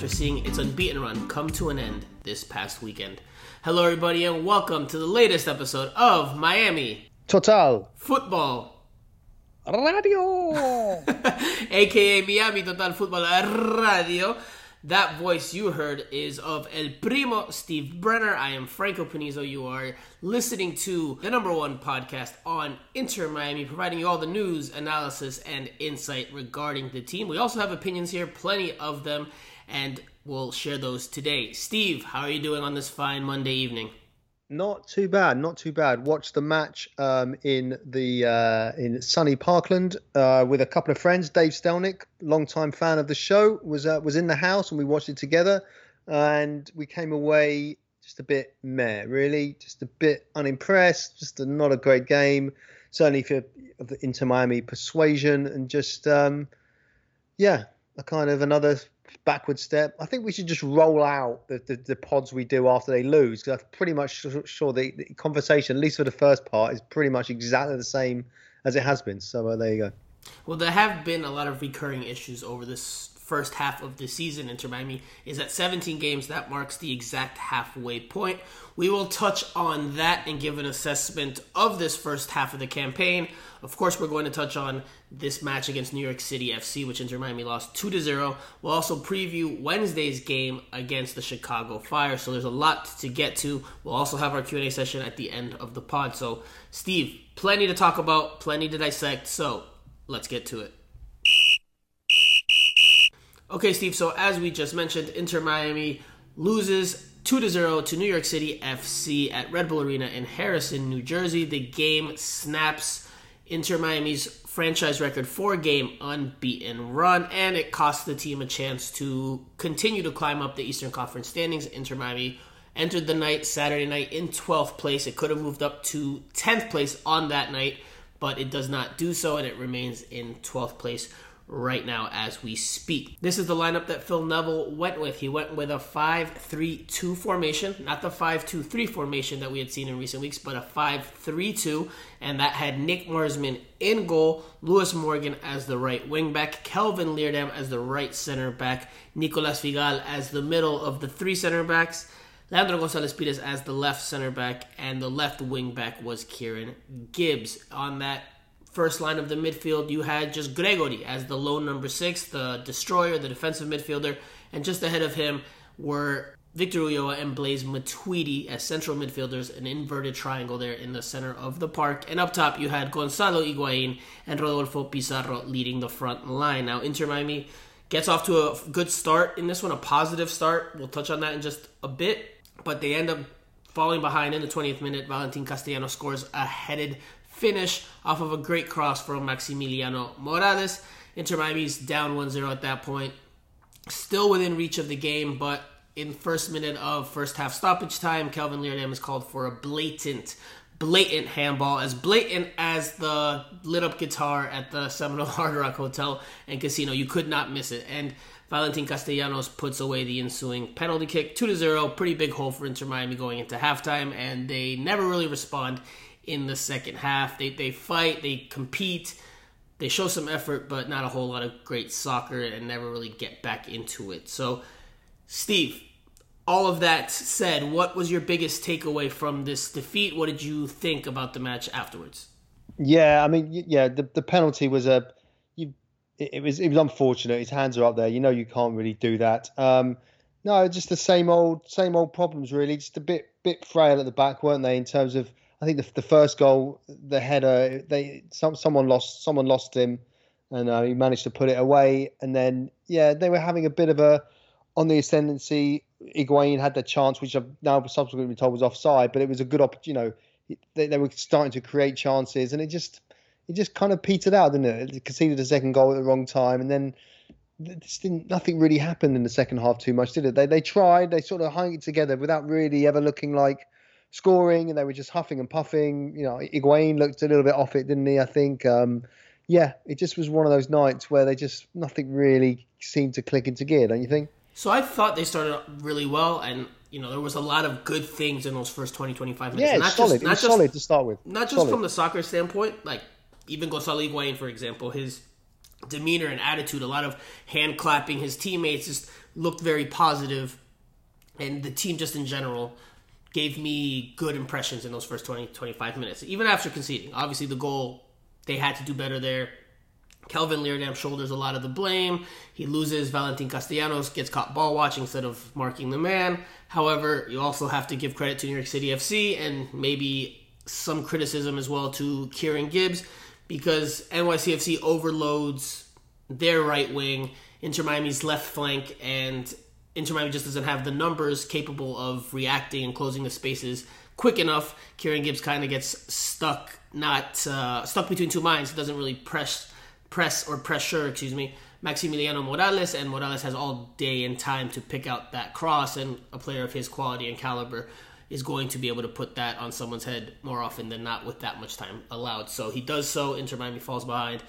after seeing its unbeaten run come to an end this past weekend. Hello, everybody, and welcome to the latest episode of Miami Total Football, Radio. aka Miami Total Football Radio. That voice you heard is of El Primo Steve Brenner. I am Franco Panizo. You are listening to the number one podcast on Inter Miami, providing you all the news, analysis, and insight regarding the team. We also have opinions here, plenty of them, and we'll share those today. Steve, how are you doing on this fine Monday evening? Not too bad, not too bad. Watched the match um, in the uh, in sunny Parkland uh, with a couple of friends. Dave Stelnick, long-time fan of the show, was uh, was in the house and we watched it together. And we came away just a bit meh, really, just a bit unimpressed. Just a, not a great game, certainly for the Inter Miami persuasion, and just um, yeah, a kind of another backward step. I think we should just roll out the, the, the pods we do after they lose because I'm pretty much sure the, the, conversation, at least for the first part, is pretty much exactly the same as it has been. So uh, there you go. Well, there have been a lot of recurring issues over this first half of the season. Inter Miami is at 17 games. That marks the exact halfway point. We will touch on that and give an assessment of this first half of the campaign. Of course, we're going to touch on this match against New York City FC, which Inter Miami lost 2 to 0. We'll also preview Wednesday's game against the Chicago Fire. So there's a lot to get to. We'll also have our Q&A session at the end of the pod. So, Steve, plenty to talk about, plenty to dissect. So, let's get to it. Okay, Steve, so as we just mentioned, Inter Miami loses 2 to 0 to New York City FC at Red Bull Arena in Harrison, New Jersey. The game snaps Inter Miami's franchise record four game unbeaten run, and it cost the team a chance to continue to climb up the Eastern Conference standings. Inter Miami entered the night Saturday night in 12th place. It could have moved up to 10th place on that night, but it does not do so, and it remains in 12th place right now as we speak. This is the lineup that Phil Neville went with. He went with a 5 3 2 formation, not the 5 2 3 formation that we had seen in recent weeks, but a 5 3 2. And that had Nick Marsman in goal, Lewis Morgan as the right wing back, Kelvin Leerdam as the right center back, Nicolas Figal as the middle of the three center backs. Leandro Gonzalez Pires as the left center back, and the left wing back was Kieran Gibbs. On that first line of the midfield, you had just Gregore as the lone number six, the destroyer, the defensive midfielder, and just ahead of him were Victor Ulloa and Blaise Matuidi as central midfielders, an inverted triangle there in the center of the park. And up top, you had Gonzalo Higuain and Rodolfo Pizarro leading the front line. Now, Inter Miami gets off to a good start in this one, a positive start. We'll touch on that in just a bit, but they end up falling behind in the 20th minute. Valentin Castellanos scores a headed finish off of a great cross from Maximiliano Morales. Inter Miami's down 1-0 at that point. Still within reach of the game, but in first minute of first half stoppage time, Kelvin Leerdam is called for a blatant, blatant handball, as blatant as the lit up guitar at the Seminole Hard Rock Hotel and Casino. You could not miss it. And Valentin Castellanos puts away the ensuing penalty kick, 2 to 0. Pretty big hole for Inter Miami going into halftime, and they never really respond in the second half. They they fight, they compete, they show some effort, but not a whole lot of great soccer and never really get back into it. So, Steve, all of that said, what was your biggest takeaway from this defeat? What did you think about the match afterwards? Yeah, I mean, yeah, the the penalty was a you, it was it was unfortunate. His hands are up there. You know, you can't really do that. Um, no, just the same old same old problems really. Just a bit bit frail at the back, weren't they? In terms of I think the, the first goal, the header, they some someone lost someone lost him, and uh, he managed to put it away. And then yeah, they were having a bit of a on the ascendancy. Higuain had the chance, which I've now subsequently told was offside, but it was a good opportunity. You know, they, they were starting to create chances, and it just it just kind of petered out, didn't it? it conceded a second goal at the wrong time, and then didn't nothing really happened in the second half too much, did it? They they tried, they sort of hung it together without really ever looking like scoring, and they were just huffing and puffing. You know, Higuain looked a little bit off it, didn't he? I think. Um, yeah, it just was one of those nights where they just nothing really seemed to click into gear, don't you think? So I thought they started really well, and you know there was a lot of good things in those first 20, 25 minutes. Yeah, not solid. Just, not just, just, solid to start with. Not just solid. from the soccer standpoint, like even Gonzalo Higuain, for example, his demeanor and attitude, a lot of hand clapping, his teammates just looked very positive, and the team just in general gave me good impressions in those first 20, 25 minutes, even after conceding. Obviously, the goal, they had to do better there. Kelvin Leerdam shoulders a lot of the blame. He loses. Valentin Castellanos gets caught ball watching instead of marking the man. However, you also have to give credit to New York City FC and maybe some criticism as well to Kieran Gibbs because NYCFC overloads their right wing, Inter Miami's left flank, and Inter Miami just doesn't have the numbers capable of reacting and closing the spaces quick enough. Kieran Gibbs kind of gets stuck, not uh, stuck between two minds. He doesn't really press, press or pressure, excuse me, Maximiliano Morales, and Morales has all day and time to pick out that cross, and a player of his quality and caliber is going to be able to put that on someone's head more often than not with that much time allowed. So he does so. Inter Miami falls behind.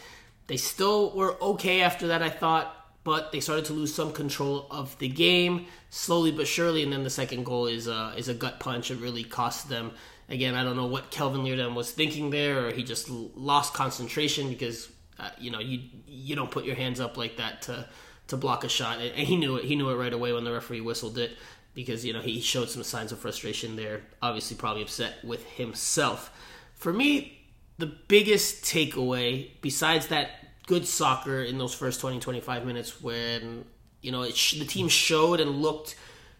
They still were okay after that, I thought but they started to lose some control of the game slowly but surely. And then the second goal is a, is a gut punch. It really cost them. Again, I don't know what Kelvin Leerdam was thinking there, or he just lost concentration because uh, you know you you don't put your hands up like that to to block a shot, and he knew it. He knew it right away when the referee whistled it because you know he showed some signs of frustration there. Obviously, probably upset with himself. For me, the biggest takeaway, besides that good soccer in those first 20, 25 minutes when, you know, sh- the team showed and looked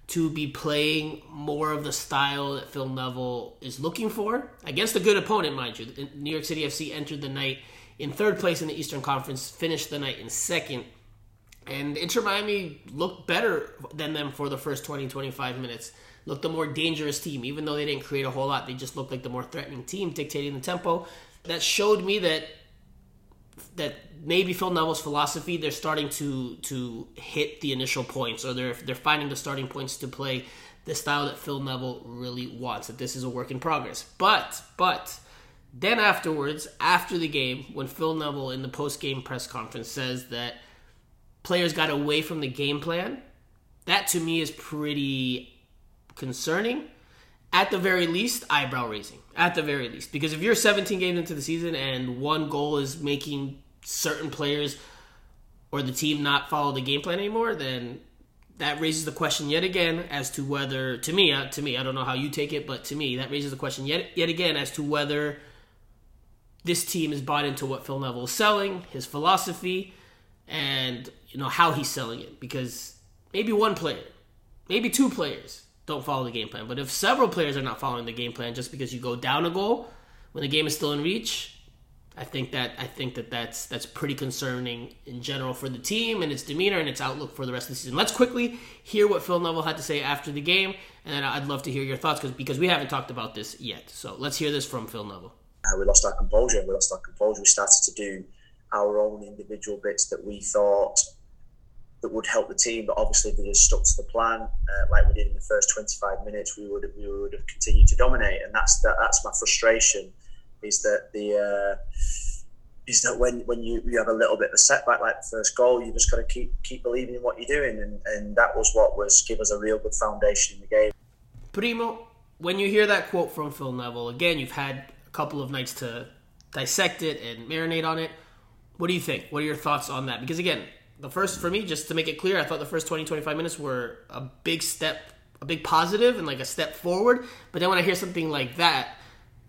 to be playing more of the style that Phil Neville is looking for against a good opponent, mind you. New York City FC entered the night in third place in the Eastern Conference, finished the night in second. And Inter Miami looked better than them for the first 20, 25 minutes. Looked a more dangerous team. Even though they didn't create a whole lot, they just looked like the more threatening team, dictating the tempo. That showed me that that maybe Phil Neville's philosophy they're starting to to hit the initial points or they're they're finding the starting points to play the style that Phil Neville really wants. That this is a work in progress. But but then afterwards, after the game, when Phil Neville in the post game press conference says that players got away from the game plan, that to me is pretty concerning. At the very least, eyebrow raising. At the very least. Because if you're 17 games into the season and one goal is making certain players or the team not follow the game plan anymore, then that raises the question yet again as to whether to me uh, to me I don't know how you take it, but to me that raises the question yet yet again as to whether this team is bought into what Phil Neville is selling, his philosophy, and you know how he's selling it. Because maybe one player, maybe two players don't follow the game plan, but if several players are not following the game plan just because you go down a goal when the game is still in reach, I think that I think that that's that's pretty concerning in general for the team and its demeanor and its outlook for the rest of the season. Let's quickly hear what Phil Neville had to say after the game, and I'd love to hear your thoughts because because we haven't talked about this yet. So let's hear this from Phil Neville. Uh, we lost our composure. We lost our composure. We started to do our own individual bits that we thought that would help the team, but obviously if we just stuck to the plan uh, like we did in the first 25 minutes. We would we would have continued to dominate, and that's that, that's my frustration is that the uh, is that when when you, you have a little bit of a setback like the first goal, you just got to keep keep believing in what you're doing, and, and that was what was give us a real good foundation in the game. Primo, when you hear that quote from Phil Neville, again, you've had a couple of nights to dissect it and marinate on it. What do you think? What are your thoughts on that? Because again, the first for me, just to make it clear, I thought the first 20, 25 minutes were a big step, a big positive and like a step forward. But then when I hear something like that,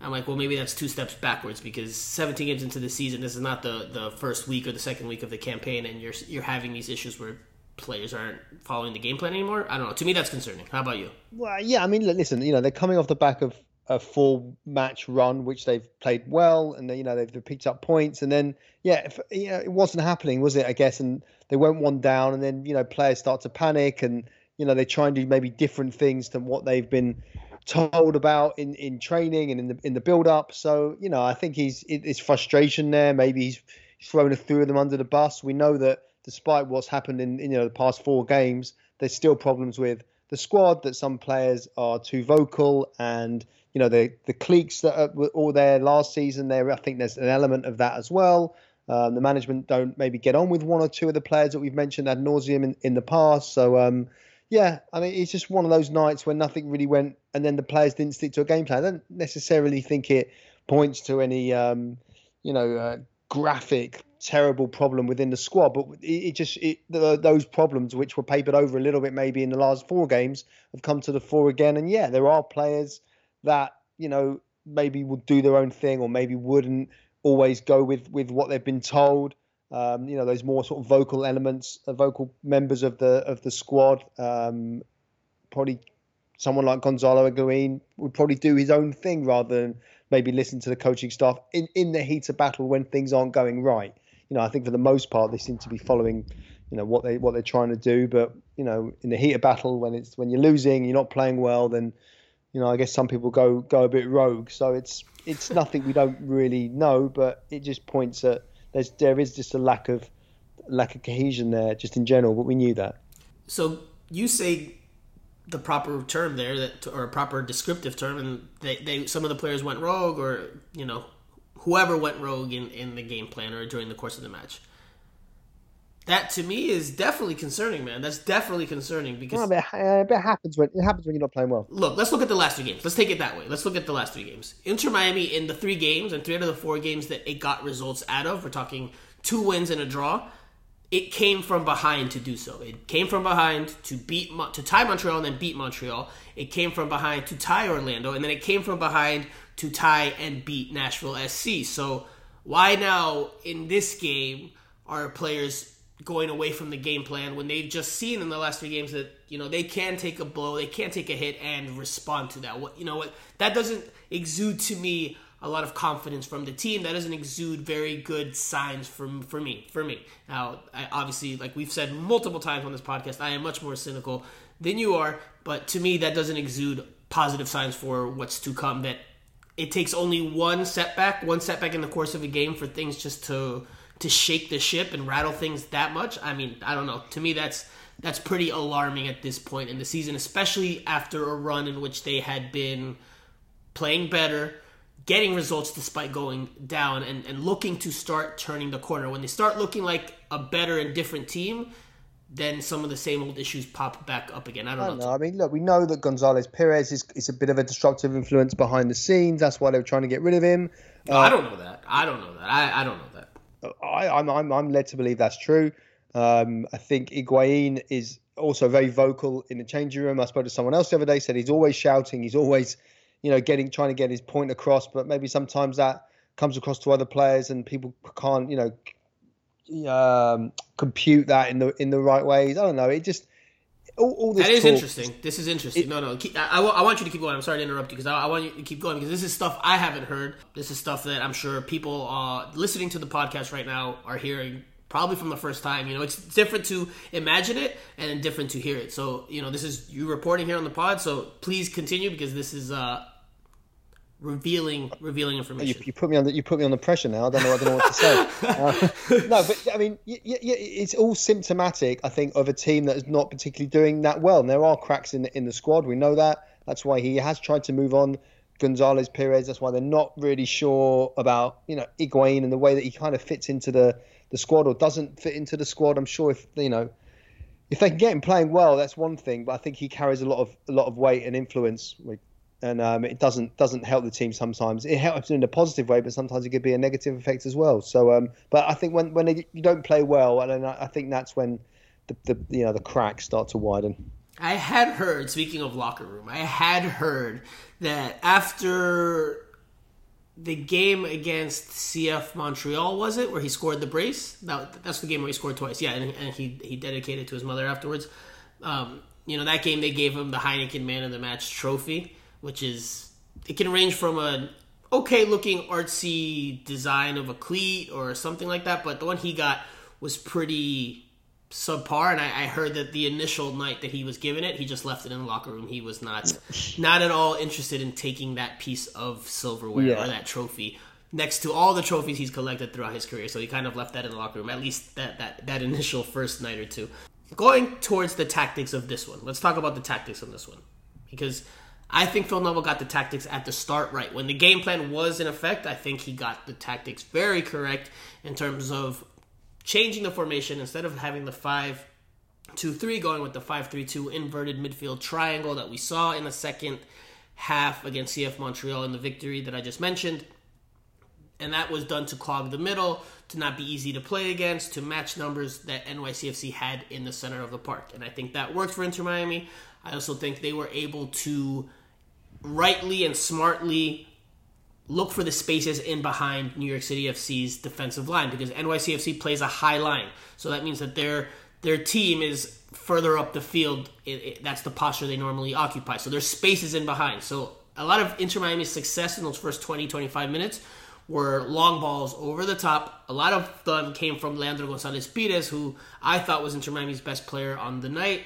I'm like, well, maybe that's two steps backwards because 17 games into the season, this is not the, the first week or the second week of the campaign, and you're you're having these issues where players aren't following the game plan anymore. I don't know. To me, that's concerning. How about you? Well, yeah, I mean, listen, you know, they're coming off the back of a full match run, which they've played well, and they, you know they've picked up points, and then yeah, if, you know, it wasn't happening, was it? I guess, and they went one down, and then you know players start to panic, and you know they try and do maybe different things than what they've been told about in, in training and in the in the build up. So you know, I think he's it's frustration there. Maybe he's thrown a few of them under the bus. We know that despite what's happened in, in you know the past four games, there's still problems with the squad. That some players are too vocal, and you know the the cliques that were all there last season. There, I think there's an element of that as well. Um, the management don't maybe get on with one or two of the players that we've mentioned ad nauseum in, in the past. So um, yeah, I mean, it's just one of those nights where nothing really went, and then the players didn't stick to a game plan. I don't necessarily think it points to any, um, you know, uh, graphic, terrible problem within the squad. But it, it just it, the, those problems, which were papered over a little bit maybe in the last four games, have come to the fore again. And yeah, there are players that you know maybe would do their own thing or maybe wouldn't always go with with what they've been told. Um, you know, those more sort of vocal elements, uh, vocal members of the of the squad. Um, probably someone like Gonzalo Higuain would probably do his own thing rather than maybe listen to the coaching staff in, in the heat of battle when things aren't going right. You know, I think for the most part they seem to be following, you know, what they what they're trying to do. But you know, in the heat of battle, when it's when you're losing, you're not playing well, then you know, I guess some people go go a bit rogue. So it's it's nothing we don't really know, but it just points at there's there is just a lack of lack of cohesion there, just in general. But we knew that. So you say the proper term there, that or a proper descriptive term, and they, they some of the players went rogue, or you know, whoever went rogue in in the game plan or during the course of the match. That to me is definitely concerning, man. That's definitely concerning because no, but it happens when it happens when you're not playing well. Look, let's look at the last three games. Let's take it that way. Let's look at the last three games. Inter Miami in the three games and three out of the four games that it got results out of. We're talking two wins and a draw. It came from behind to do so. It came from behind to beat to tie Montreal and then beat Montreal. It came from behind to tie Orlando and then it came from behind to tie and beat Nashville SC. So why now in this game are players going away from the game plan when they've just seen in the last three games that you know they can take a blow, they can take a hit and respond to that. What you know what that doesn't exude to me a lot of confidence from the team. That doesn't exude very good signs from for me. For me now, I, obviously, like we've said multiple times on this podcast, I am much more cynical than you are. But to me, that doesn't exude positive signs for what's to come. That it takes only one setback, one setback in the course of a game for things just to to shake the ship and rattle things that much. I mean, I don't know. To me, that's that's pretty alarming at this point in the season, especially after a run in which they had been playing better, getting results despite going down, and, and looking to start turning the corner. When they start looking like a better and different team, then some of the same old issues pop back up again. I don't, I don't know. know. I mean, look, we know that Gonzalez Perez is, is a bit of a destructive influence behind the scenes. That's why they were trying to get rid of him. Uh, I don't know that. I don't know that. I, I don't know. I, am I'm, I'm, I'm led to believe that's true. Um, I think Higuain is also very vocal in the changing room. I spoke to someone else the other day, said he's always shouting, he's always, you know, getting trying to get his point across, but maybe sometimes that comes across to other players and people can't, you know, um, compute that in the in the right ways. I don't know. It just all, all that is talk, interesting. This is interesting. It, no, no. Keep, I, I, I, want you to keep going. I'm sorry to interrupt you because I, I, want you to keep going because this is stuff I haven't heard. This is stuff that I'm sure people uh, listening to the podcast right now are hearing probably from the first time. You know, it's different to imagine it and different to hear it. So, you know, this is you reporting here on the pod. So please continue because this is uh, revealing revealing information. You, you, put me on the, you put me on the pressure now. I don't know. I don't know what to say. uh, no, but I mean, y- y- it's all symptomatic. I think of a team that is not particularly doing that well. And there are cracks in the, in the squad. We know that. That's why he has tried to move on. Gonzalez Perez. That's why they're not really sure about you know Higuain and the way that he kind of fits into the the squad or doesn't fit into the squad. I'm sure if you know if they can get him playing well, that's one thing. But I think he carries a lot of a lot of weight and influence and um, it doesn't doesn't help the team sometimes. It helps in a positive way, but sometimes it could be a negative effect as well. So, um, but I think when when they, you don't play well, and I, I think that's when the, the you know the cracks start to widen. I had heard, speaking of locker room, I had heard that after the game against CF Montreal, was it where he scored the brace? That, that's the game where he scored twice. Yeah, and, and he he dedicated to his mother afterwards. Um, you know that game they gave him the Heineken Man of the Match trophy which is it can range from an okay looking artsy design of a cleat or something like that, but the one he got was pretty subpar and I, I, heard that the initial night that he was given it he just left it in the locker room he was not not at all interested in taking that piece of silverware yeah. or that trophy next to all the trophies he's collected throughout his career so he kind of left that in the locker room at least that that, that initial first night or two going towards the tactics of this one let's talk about the tactics of this one because I think Phil Neville got the tactics at the start right. When the game plan was in effect, I think he got the tactics very correct in terms of changing the formation instead of having the 5 2 3 going with the 5 3 2 inverted midfield triangle that we saw in the second half against CF Montreal in the victory that I just mentioned. and that was done to clog the middle, to not be easy to play against, to match numbers that NYCFC had in the center of the park. And I think that worked for Inter Miami. I also think they were able to rightly and smartly look for the spaces in behind New York City FC's defensive line because NYCFC plays a high line. So that means that their their team is further up the field. It, it, that's the posture they normally occupy. So there's spaces in behind. So a lot of Inter Miami's success in those first 20, 25 minutes were long balls over the top. A lot of them came from Leandro Gonzalez Pires, who I thought was Inter Miami's best player on the night.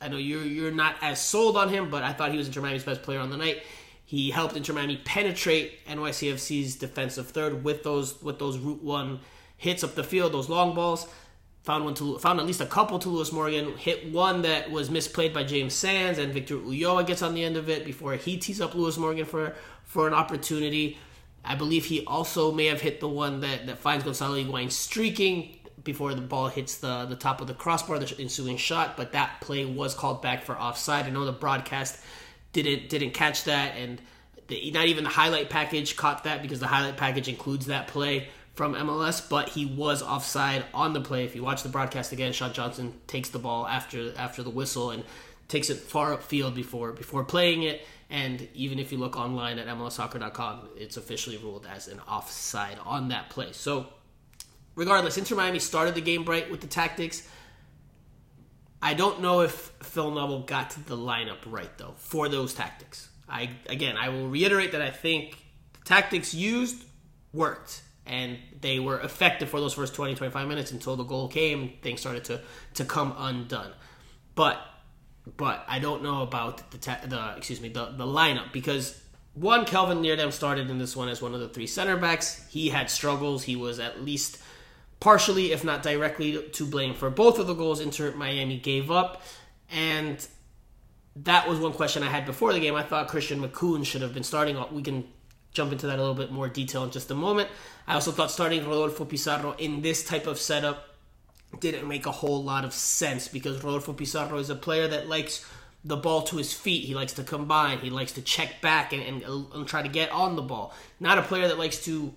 I know you're you're not as sold on him, but I thought he was Inter Miami's best player on the night. He helped Inter Miami penetrate NYCFC's defensive third with those with those route one hits up the field, those long balls. Found one to found at least a couple to Lewis Morgan. Hit one that was misplayed by James Sands, and Victor Ulloa gets on the end of it before he tees up Lewis Morgan for for an opportunity. I believe he also may have hit the one that, that finds Gonzalo Higuain streaking before the ball hits the, the top of the crossbar, the ensuing shot, but that play was called back for offside. I know the broadcast didn't didn't catch that, and the, not even the highlight package caught that because the highlight package includes that play from MLS. But he was offside on the play. If you watch the broadcast again, Sean Johnson takes the ball after after the whistle and takes it far upfield before before playing it. And even if you look online at MLSsoccer.com, it's officially ruled as an offside on that play. So, regardless, Inter Miami started the game bright with the tactics. I don't know if Phil Neville got the lineup right though for those tactics. I again, I will reiterate that I think the tactics used worked and they were effective for those first 20 25 minutes until the goal came things started to to come undone but but I don't know about the ta- the excuse me the the lineup because one Kelvin Leerdam started in this one as one of the three center backs. He had struggles. He was at least partially, if not directly, to blame for both of the goals Inter Miami gave up. And that was one question I had before the game. I thought Christian Makoun should have been starting. We can jump into that a little bit more detail in just a moment. I also thought starting Rodolfo Pizarro in this type of setup didn't make a whole lot of sense because Rodolfo Pizarro is a player that likes the ball to his feet. He likes to combine. He likes to check back and, and, and try to get on the ball. Not a player that likes to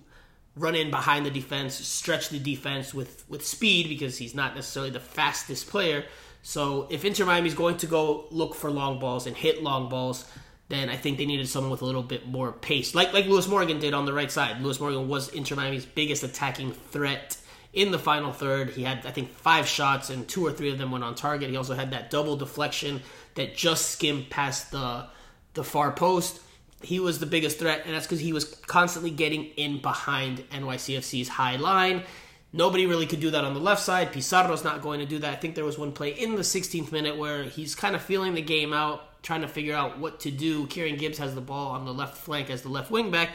run in behind the defense, stretch the defense with, with speed because he's not necessarily the fastest player. So if Inter Miami is going to go look for long balls and hit long balls, then I think they needed someone with a little bit more pace, like like Lewis Morgan did on the right side. Lewis Morgan was Inter Miami's biggest attacking threat in the final third. He had, I think, five shots, and two or three of them went on target. He also had that double deflection that just skimmed past the the far post. He was the biggest threat, and that's because he was constantly getting in behind NYCFC's high line. Nobody really could do that on the left side. Pizarro's not going to do that. I think there was one play in the 16th minute where he's kind of feeling the game out, trying to figure out what to do. Kieran Gibbs has the ball on the left flank as the left wing back,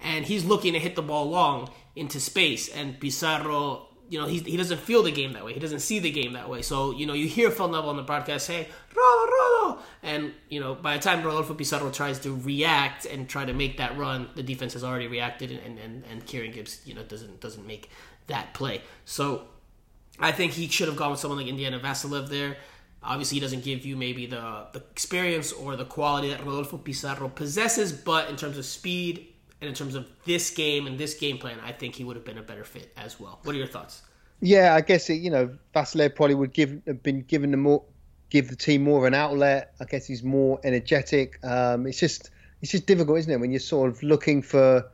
and he's looking to hit the ball long into space. And Pizarro, you know, he, he doesn't feel the game that way. He doesn't see the game that way. So, you know, you hear Phil Neville on the broadcast say, Rolo, Rolo! And, you know, by the time Rodolfo Pizarro tries to react and try to make that run, the defense has already reacted and, and, and Kieran Gibbs, you know, doesn't doesn't make that play. So I think he should have gone with someone like Indiana Vassilev there. Obviously, he doesn't give you maybe the, the experience or the quality that Rodolfo Pizarro possesses, but in terms of speed and in terms of this game and this game plan, I think he would have been a better fit as well. What are your thoughts? Yeah, I guess it, you know Vassilev probably would give have been given the more give the team more of an outlet. I guess he's more energetic. Um, it's just it's just difficult, isn't it, when you're sort of looking for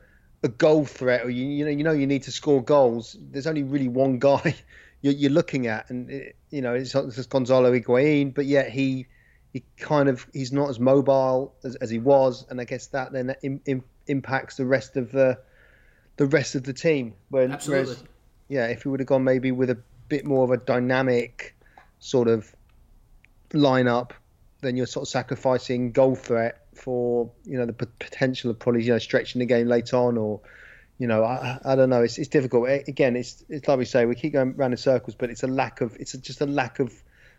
a goal threat or you you know you know you need to score goals. There's only really one guy you're, you're looking at, and it, you know it's, it's Gonzalo Higuain, but yet he he kind of he's not as mobile as, as he was, and I guess that then in, in, impacts the rest of the the rest of the team. When, Absolutely. Whereas, yeah, if he would have gone maybe with a bit more of a dynamic sort of lineup, then you're sort of sacrificing goal threat for you know the potential of probably you know stretching the game late on or you know I, I don't know it's, it's difficult again it's it's like we say we keep going around in circles but it's a lack of it's just a lack of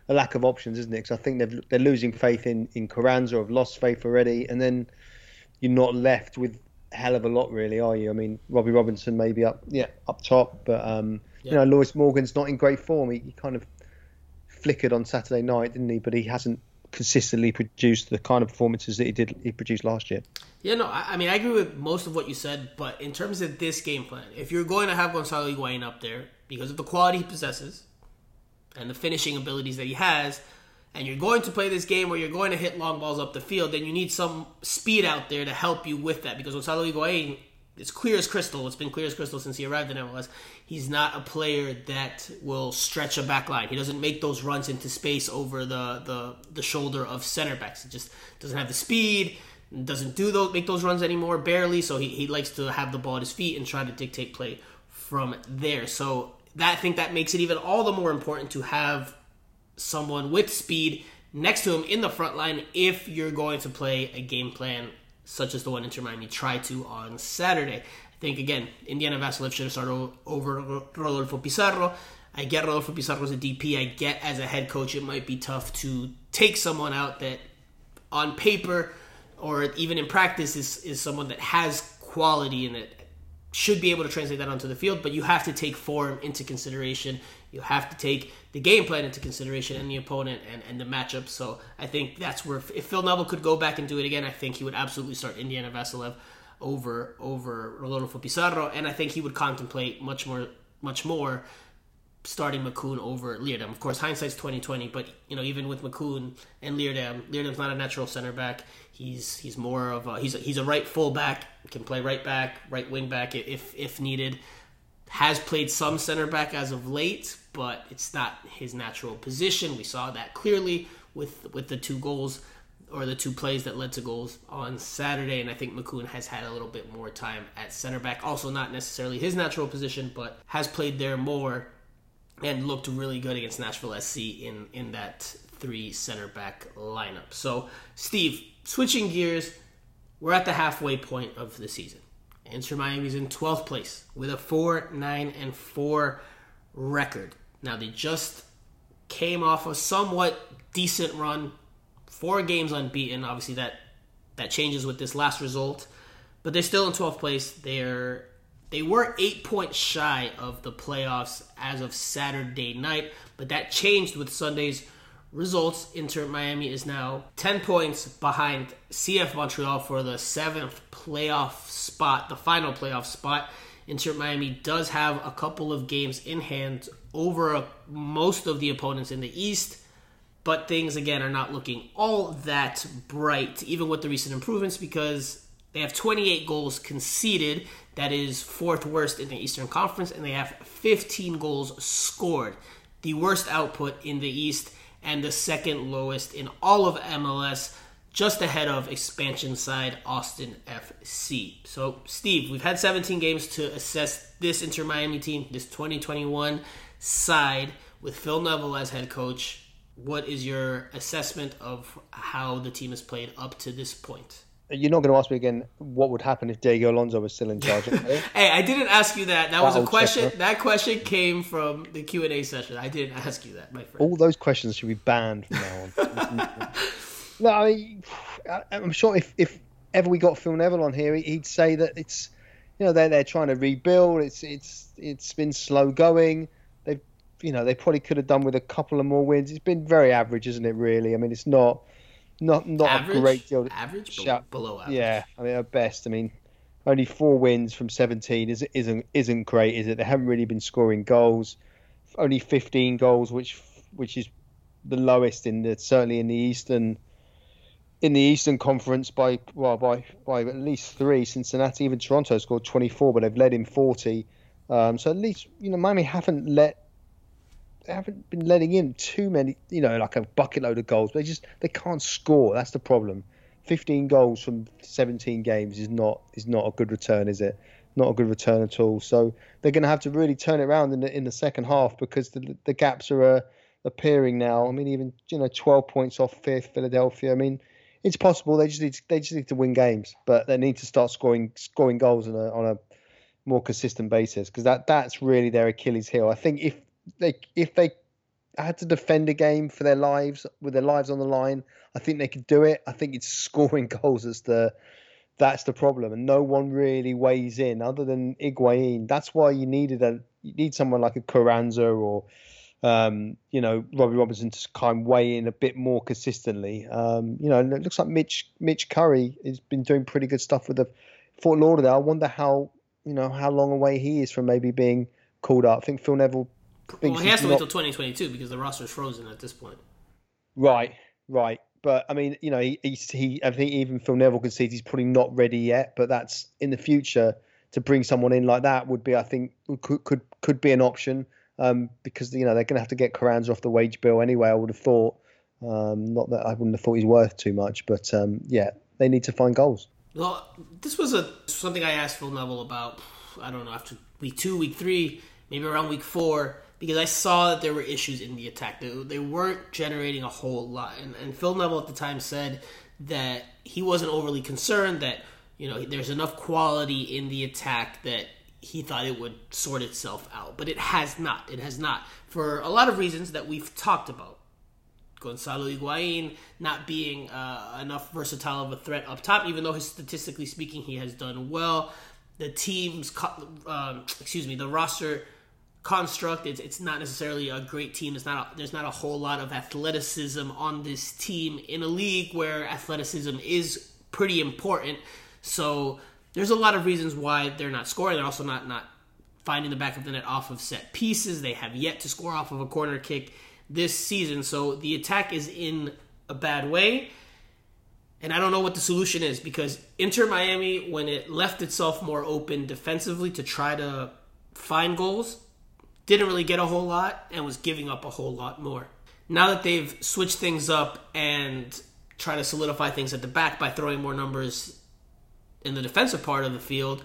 a lack of options isn't it because I think they've, they're losing faith in in Carranza or have lost faith already and then you're not left with a hell of a lot really are you I mean Robbie Robinson maybe up yeah up top but um yeah. you know Lewis Morgan's not in great form he, he kind of flickered on Saturday night didn't he but he hasn't consistently produced the kind of performances that he did he produced last year. Yeah, no, I, I, mean I agree with most of what you said, but in terms of this game plan, if you're going to have Gonzalo Higuain up there because of the quality he possesses and the finishing abilities that he has, and you're going to play this game where you're going to hit long balls up the field, then you need some speed out there to help you with that because Gonzalo Higuain it's clear as crystal. It's been clear as crystal since he arrived in MLS. He's not a player that will stretch a back line. He doesn't make those runs into space over the the, the shoulder of center backs. He just doesn't have the speed. Doesn't do those make those runs anymore, barely. So he, he likes to have the ball at his feet and try to dictate play from there. So that I think that makes it even all the more important to have someone with speed next to him in the front line if you're going to play a game plan such as the one Inter Miami tried to on Saturday. I think, again, Indiana Vassilev should have started over Rodolfo Pizarro. I get Rodolfo Pizarro as a DP. I get as a head coach, it might be tough to take someone out that on paper or even in practice is, is someone that has quality and that should be able to translate that onto the field, but you have to take form into consideration. You have to take the game plan into consideration and the opponent and, and the matchup. So I think that's where if Phil Neville could go back and do it again, I think he would absolutely start Indiana Vassilev over over Rodolfo Pizarro, and I think he would contemplate much more much more starting Makoun over Leerdam. Of course, hindsight's twenty twenty, but you know even with Makoun and Leerdam, Leerdam's not a natural center back. He's he's more of a he's a, he's a right full back, can play right back, right wing back if if needed. Has played some center back as of late, but it's not his natural position. We saw that clearly with with the two goals or the two plays that led to goals on Saturday, and I think Makoun has had a little bit more time at center back. Also, not necessarily his natural position, but has played there more and looked really good against Nashville SC in in that three center back lineup. So, Steve, switching gears, we're at the halfway point of the season. Inter Miami's in 12th place with a 4 9 and 4 record. Now, they just came off a somewhat decent run, four games unbeaten. Obviously, that, that changes with this last result, but they're still in 12th place. They're they were eight points shy of the playoffs as of Saturday night, but that changed with Sunday's results. Inter Miami is now 10 points behind CF Montreal for the seventh playoff spot, the final playoff spot. Inter Miami does have a couple of games in hand over a, most of the opponents in the East, but things again are not looking all that bright, even with the recent improvements, because they have 28 goals conceded. That is fourth worst in the Eastern Conference, and they have 15 goals scored. The worst output in the East and the second lowest in all of MLS, just ahead of expansion side Austin FC. So, Steve, we've had 17 games to assess this Inter Miami team, this 2021 side with Phil Neville as head coach. What is your assessment of how the team has played up to this point? you're not going to ask me again what would happen if Diego Alonso was still in charge. hey, I didn't ask you that. That, that was a question. Checker. That question came from the Q and A session. I didn't ask you that, my friend. All those questions should be banned from now on. no, I mean, I'm sure if, if ever we got Phil Neville on here, he'd say that it's you know they're they're trying to rebuild. It's it's it's been slow going. They've you know they probably could have done with a couple of more wins. It's been very average, isn't it? Really, I mean, it's not not not average? a great deal. Average, below, below average. Yeah, I mean at best. I mean, only four wins from 17 is, isn't isn't great, is it? They haven't really been scoring goals. Only 15 goals, which which is the lowest in the certainly in the Eastern in the Eastern Conference by well by by at least three. Cincinnati, even Toronto scored 24, but they've led in 40. Um, so at least you know Miami haven't let they haven't been letting in too many, you know, like a bucket load of goals. They just they can't score. That's the problem. 15 goals from 17 games is not is not a good return, is it? Not a good return at all. So they're going to have to really turn it around in the in the second half because the the gaps are uh, appearing now. I mean, even you know, 12 points off fifth Philadelphia. I mean, it's possible. They just need to, they just need to win games, but they need to start scoring scoring goals on a on a more consistent basis because that that's really their Achilles heel. I think if they if they had to defend a game for their lives with their lives on the line, I think they could do it. I think it's scoring goals as the that's the problem, and no one really weighs in other than Higuain. That's why you needed a you need someone like a Carranza or um, you know, Robbie Robinson to kind of weigh in a bit more consistently. Um, you know, and it looks like Mitch Mitch Curry has been doing pretty good stuff with the Fort Lauderdale. I wonder how you know how long away he is from maybe being called up. I think Phil Neville. Well, he has to wait until 2022 because the roster is frozen at this point. Right, right. But I mean, you know, he, he, he I think even Phil Neville concedes he's probably not ready yet. But that's in the future to bring someone in like that would be, I think, could could could be an option um, because you know they're going to have to get Carranza off the wage bill anyway. I would have thought. Um, not that I wouldn't have thought he's worth too much, but um, yeah, they need to find goals. Well, this was a something I asked Phil Neville about. I don't know after week two, week three, maybe around week four, because I saw that there were issues in the attack. They, they weren't generating a whole lot, and, and Phil Neville at the time said that he wasn't overly concerned that you know there's enough quality in the attack that he thought it would sort itself out, but it has not. It has not for a lot of reasons that we've talked about. Gonzalo Higuain not being uh, enough versatile of a threat up top, even though statistically speaking he has done well. The team's, um, excuse me, the roster construct it's, it's not necessarily a great team. It's not a, there's not a whole lot of athleticism on this team in a league where athleticism is pretty important. So there's a lot of reasons why they're not scoring. They're also not not finding the back of the net off of set pieces. They have yet to score off of a corner kick this season. So the attack is in a bad way. And I don't know what the solution is because Inter Miami, when it left itself more open defensively to try to find goals, didn't really get a whole lot and was giving up a whole lot more. Now that they've switched things up and try to solidify things at the back by throwing more numbers in the defensive part of the field,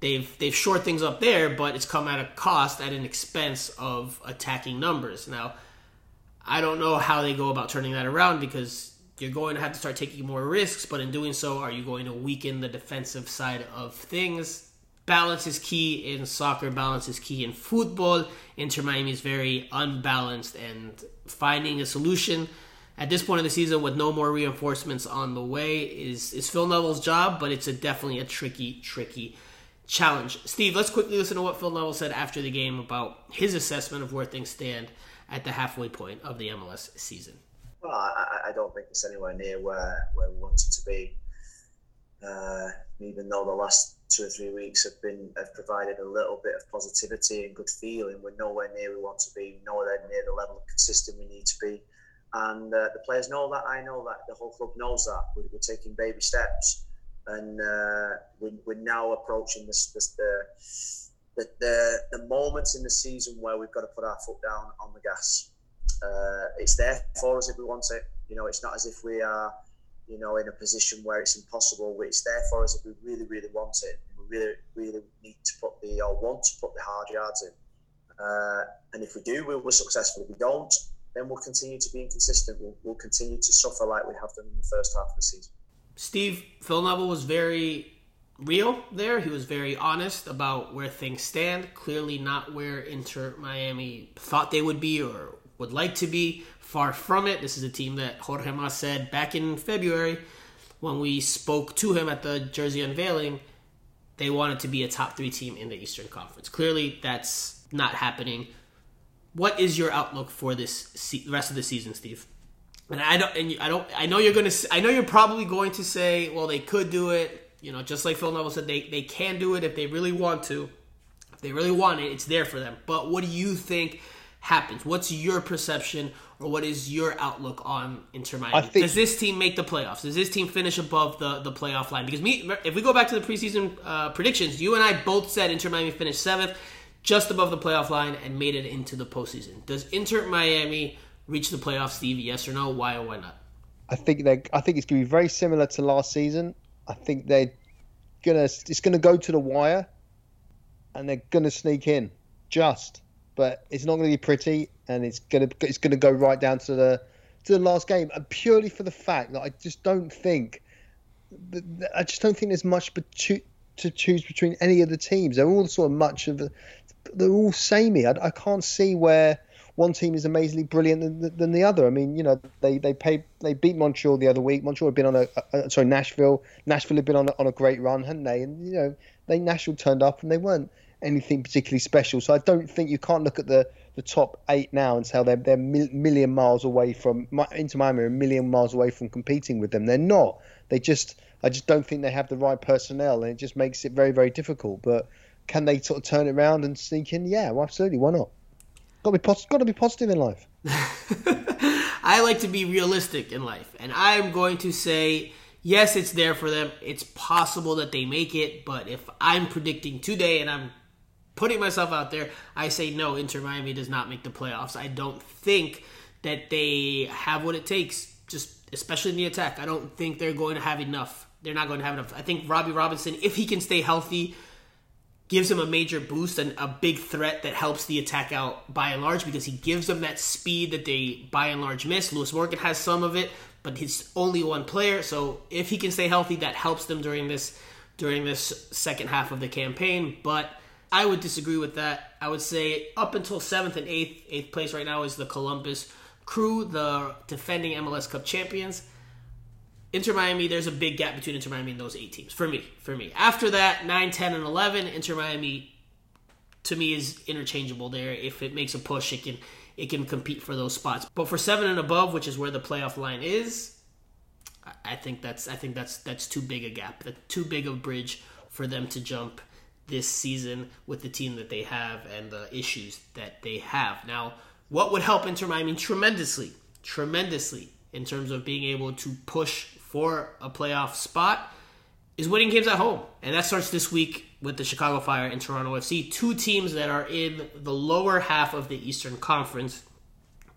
they've they've shored things up there, but it's come at a cost, at an expense of attacking numbers. Now, I don't know how they go about turning that around because you're going to have to start taking more risks, but in doing so, are you going to weaken the defensive side of things? Balance is key in soccer, balance is key in football. Inter Miami is very unbalanced, and finding a solution at this point in the season with no more reinforcements on the way is is Phil Neville's job, but it's a definitely a tricky, tricky challenge. Steve, let's quickly listen to what Phil Neville said after the game about his assessment of where things stand at the halfway point of the MLS season. Well, I, I don't think it's anywhere near where, where we wanted to be. Uh, even though the last two or three weeks have been have provided a little bit of positivity and good feeling, we're nowhere near we want to be, nowhere near the level of consistent we need to be and uh, the players know that. I know that. The whole club knows that. We're, we're taking baby steps, and uh, we, we're now approaching this, this the, the, the the moments in the season where we've got to put our foot down on the gas. Uh, it's there for us if we want it. You know, it's not as if we are, you know, in a position where it's impossible. It's there for us if we really, really want it. We really, really need to put the or want to put the hard yards in. Uh, and if we do, we will be successful. If we don't, then we'll continue to be inconsistent. We'll, we'll continue to suffer like we have done in the first half of the season. Steve, Phil Neville was very real there. He was very honest about where things stand. Clearly, not where Inter Miami thought they would be or would like to be. Far from it. This is a team that Jorge Mas said back in February when we spoke to him at the jersey unveiling. They wanted to be a top three team in the Eastern Conference. Clearly, that's not happening what is your outlook for this se- rest of the season, Steve? And I don't, and I don't, I know you're gonna, I know you're probably going to say, well, they could do it. You know, just like Phil Neville said, they they can do it if they really want to. If they really want it, it's there for them. But what do you think happens? What's your perception, or what is your outlook on Inter Miami? Think, Does this team make the playoffs? Does this team finish above the the playoff line? Because me, if we go back to the preseason uh, predictions, you and I both said Inter Miami finished seventh just above the playoff line and made it into the postseason. Does Inter Miami reach the playoffs, Steve? Yes or no? Why or why not? I think they. I think it's going to be very similar to last season. I think they're gonna. It's going to go to the wire, and they're going to sneak in, just. But it's not going to be pretty, and it's going to. It's going to go right down to the to the last game, and purely for the fact that I just don't think. I just don't think there's much to, to choose between any of the teams. They're all sort of much of they're all samey. I, I can't see where one team is amazingly brilliant than, than, the other. I mean, you know, they they pay, they beat Montreal the other week. Montreal had been on a, sorry Nashville. Nashville had been on a, on a great run, hadn't they? And you know, they Nashville turned up and they weren't anything particularly special. So I don't think you can't look at the the top eight now and say they're they're mil- million miles away from Inter Miami, a million miles away from competing with them. They're not. They just I just don't think they have the right personnel, and it just makes it very very difficult. But can they sort of turn it around and sneak in? Yeah, well, absolutely. Why not? Got to be pos- got to be positive in life. I like to be realistic in life, and I'm going to say yes, it's there for them. It's possible that they make it, but if I'm predicting today and I'm putting myself out there, I say no, Inter Miami does not make the playoffs. I don't think that they have what it takes, just especially in the attack. I don't think they're going to have enough. They're not going to have enough. I think Robbie Robinson, if he can stay healthy, gives him a major boost and a big threat that helps the attack out by and large because he gives them that speed that they by and large miss. Lewis Morgan has some of it, but he's only one player. So if he can stay healthy, that helps them during this during this second half of the campaign. But I would disagree with that. I would say up until seventh and eighth, eighth place right now is the Columbus Crew, the defending MLS Cup champions. Inter Miami, there's a big gap between Inter Miami and those eight teams. For me, for me. After that, 9, 10, and 11, Inter Miami, to me, is interchangeable there. If it makes a push, it can it can compete for those spots. But for seven and above, which is where the playoff line is, I think that's I think that's that's too big a gap, too big a bridge for them to jump this season with the team that they have and the issues that they have. Now, what would help Inter Miami tremendously, tremendously in terms of being able to push for a playoff spot is winning games at home. And that starts this week with the Chicago Fire and Toronto FC, two teams that are in the lower half of the Eastern Conference.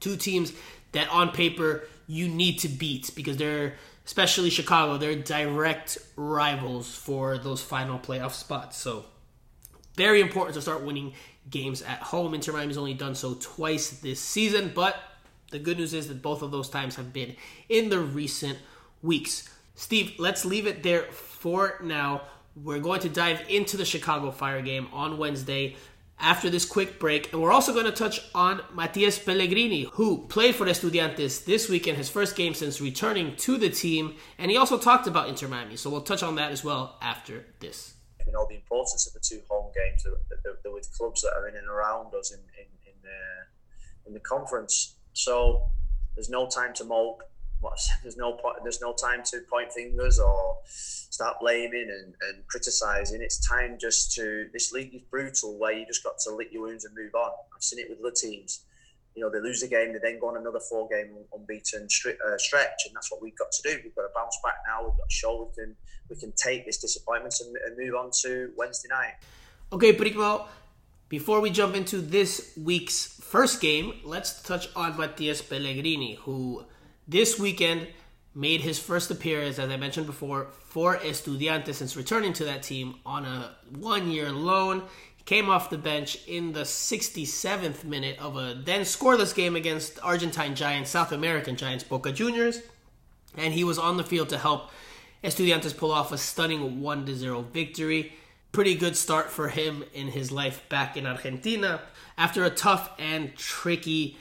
Two teams that on paper you need to beat because they're especially Chicago, they're direct rivals for those final playoff spots. So very important to start winning games at home. Inter Miami's only done so twice this season, but the good news is that both of those times have been in the recent weeks. Steve, let's leave it there for now. We're going to dive into the Chicago Fire game on Wednesday after this quick break. And we're also going to touch on Matias Pellegrini, who played for Estudiantes this weekend, his first game since returning to the team. And he also talked about Inter Miami. So we'll touch on that as well after this you know the importance of the two home games. They're, they're, they're with clubs that are in and around us in in in the, in the conference. So there's no time to mope. There's no there's no time to point fingers or start blaming and, and criticizing. It's time just to this league is brutal where you just got to lick your wounds and move on. I've seen it with other teams you know, they lose a game, they then go on another four game unbeaten uh, stretch, and that's what we've got to do. We've got to bounce back now. We've got to show we can we can take this disappointment and, and move on to Wednesday night. Okay, Primo. Before we jump into this week's first game, let's touch on Matias Pellegrini, who this weekend made his first appearance, as I mentioned before, for Estudiantes since returning to that team on a one-year loan He came off the bench in the 67th minute of a then scoreless game against Argentine Giants, South American Giants, Boca Juniors, and he was on the field to help Estudiantes pull off a stunning 1 0 victory. Pretty good start for him in his life back in Argentina after a tough and tricky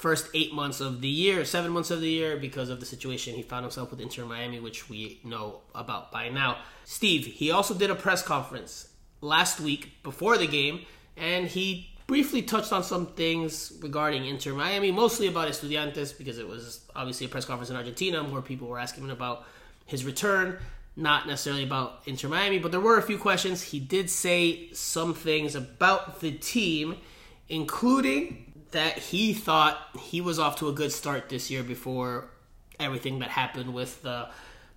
first eight months of the year, seven months of the year, because of the situation he found himself with Inter Miami, which we know about by now. Steve, he also did a press conference last week before the game, and he briefly touched on some things regarding Inter Miami, mostly about Estudiantes, because it was obviously a press conference in Argentina. More people were asking him about his return, not necessarily about Inter Miami, but there were a few questions. He did say some things about the team, including that he thought he was off to a good start this year before everything that happened with the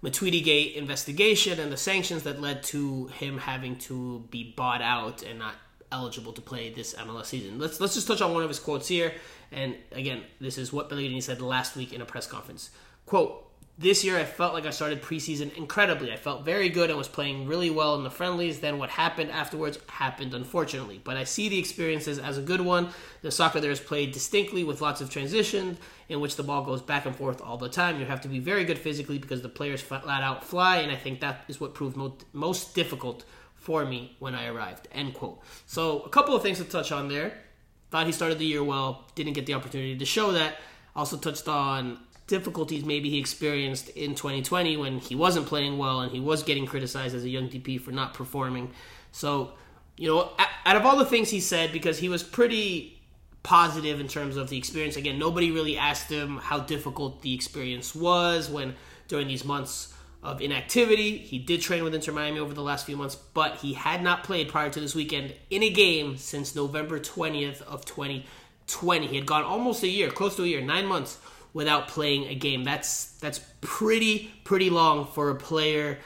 Matuidi Gate investigation and the sanctions that led to him having to be bought out and not eligible to play this MLS season. Let's let's just touch on one of his quotes here. And again, this is what Pellegrini said last week in a press conference. Quote, this year, I felt like I started preseason incredibly. I felt very good and was playing really well in the friendlies. Then what happened afterwards happened, unfortunately. But I see the experiences as a good one. The soccer there is played distinctly with lots of transition in which the ball goes back and forth all the time. You have to be very good physically because the players flat out fly, and I think that is what proved most difficult for me when I arrived. End quote. So a couple of things to touch on there. Thought he started the year well, didn't get the opportunity to show that. Also touched on difficulties maybe he experienced in 2020 when he wasn't playing well and he was getting criticized as a young DP for not performing. So you know, out of all the things he said, because he was pretty positive in terms of the experience. Again, nobody really asked him how difficult the experience was when during these months of inactivity. He did train with Inter Miami over the last few months, but he had not played prior to this weekend in a game since November 20th of 2020. He had gone almost a year, close to a year, 9 months without playing a game. That's that's pretty pretty long for a player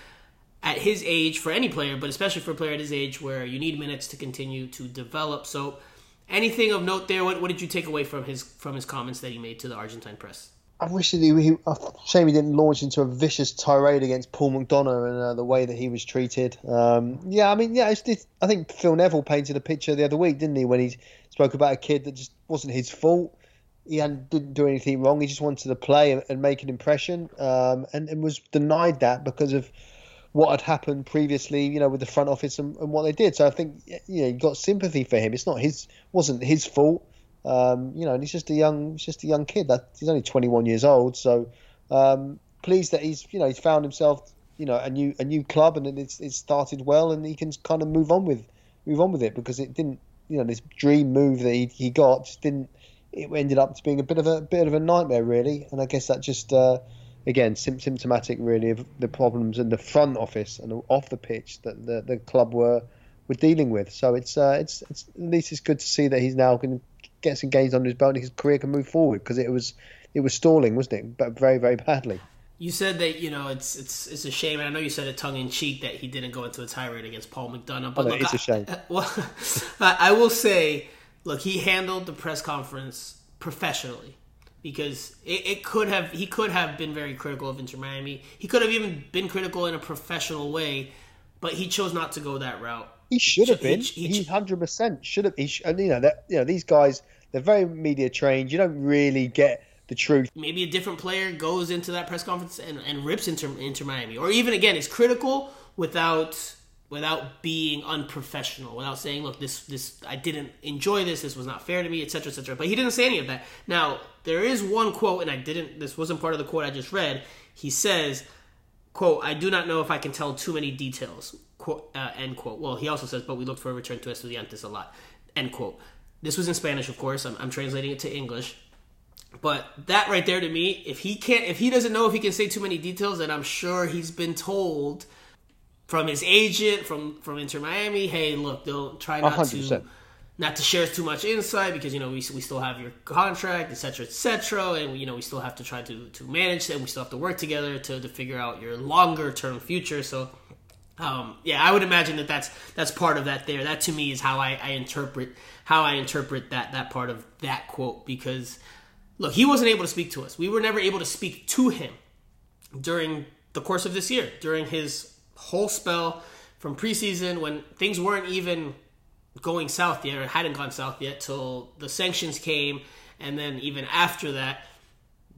at his age, for any player, but especially for a player at his age where you need minutes to continue to develop. So, anything of note there? What, what did you take away from his from his comments that he made to the Argentine press? I wish that he, he shame he didn't launch into a vicious tirade against Paul McDonough and uh, the way that he was treated. Um, yeah, I mean, yeah, it's, it's, I think Phil Neville painted a picture the other week, didn't he, when he spoke about a kid that just wasn't his fault. He didn't do anything wrong. He just wanted to play and, and make an impression, um, and, and was denied that because of what had happened previously, you know, with the front office and, and what they did. So I think you know you got sympathy for him. It's not his wasn't his fault. Um, you know, and he's just a young he's just a young kid. That he's only 21 years old. So um, pleased that he's you know he's found himself you know a new a new club and it's it's started well and he can kind of move on with move on with it because it didn't you know this dream move that he, he got just didn't it ended up to being a bit of a bit of a nightmare really and I guess that just uh, again symptomatic really of the problems in the front office and off the pitch that the, the club were were dealing with. So it's uh, it's it's at least it's good to see that he's now going to get some gains under his belt and his career can move forward because it was it was stalling, wasn't it? But very very badly. You said that you know it's it's it's a shame, and I know you said it tongue in cheek that he didn't go into a tirade against Paul McDonough. But oh, look, it's a shame. I, well, I will say, look, he handled the press conference professionally because it, it, could have he could have been very critical of Inter Miami. He could have even been critical in a professional way, but he chose not to go that route. He should have been. He hundred percent should have. He and you know that you know these guys they're very media trained. You don't really get the truth. Maybe a different player goes into that press conference and, and rips Inter, Inter Miami, or even again is critical without without being unprofessional, without saying, "Look, this this I didn't enjoy this. This was not fair to me, etc., etc." But he didn't say any of that. Now there is one quote, and I didn't. This wasn't part of the quote I just read. He says, "quote I do not know if I can tell too many details." Quote, uh, end quote. Well, he also says, "But we look for a return to Estudiantes a lot." End quote. This was in Spanish, of course. I'm, I'm translating it to English. But that right there to me, if he can't, if he doesn't know if he can say too many details, then I'm sure he's been told from his agent from from Inter Miami, hey, look, don't try not 100%. to not to share too much insight because you know we, we still have your contract, etc., etc., and you know we still have to try to to manage and we still have to work together to to figure out your longer term future. So. Um, yeah, I would imagine that that's that's part of that. There, that to me is how I, I interpret how I interpret that that part of that quote because look, he wasn't able to speak to us. We were never able to speak to him during the course of this year, during his whole spell from preseason when things weren't even going south yet or hadn't gone south yet till the sanctions came and then even after that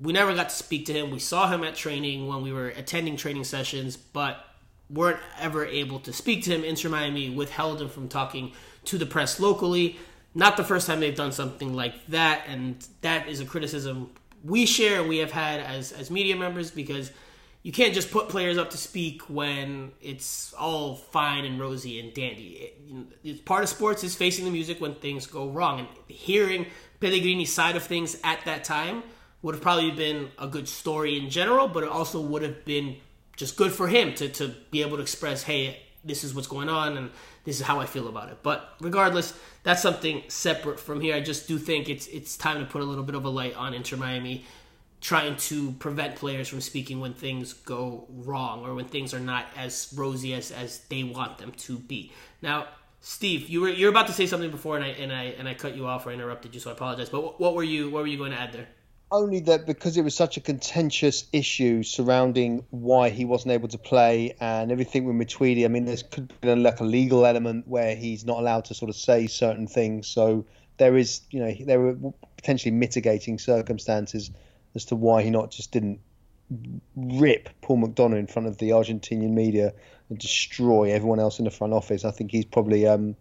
we never got to speak to him. We saw him at training when we were attending training sessions but weren't ever able to speak to him. Inter miami withheld him from talking to the press locally. Not the first time they've done something like that and that is a criticism we share we have had as as media members because you can't just put players up to speak when it's all fine and rosy and dandy. It, part of sports is facing the music when things go wrong, and hearing Pellegrini's side of things at that time would have probably been a good story in general, but it also would have been just good for him to, to be able to express, hey, this is what's going on and this is how I feel about it. But regardless, that's something separate from here. I just do think it's it's time to put a little bit of a light on Inter Miami trying to prevent players from speaking when things go wrong or when things are not as rosy as, as they want them to be. Now, Steve, you were you're about to say something before, and I and I and I cut you off or interrupted you, so I apologize. But what, were you what were you going to add there? Only that because it was such a contentious issue surrounding why he wasn't able to play and everything with Matuidi. I mean, there's could be like a legal element where he's not allowed to sort of say certain things. So there is, you know, there were potentially mitigating circumstances as to why he not just didn't rip Paul McDonough in front of the Argentinian media and destroy everyone else in the front office. I think he's probably, um,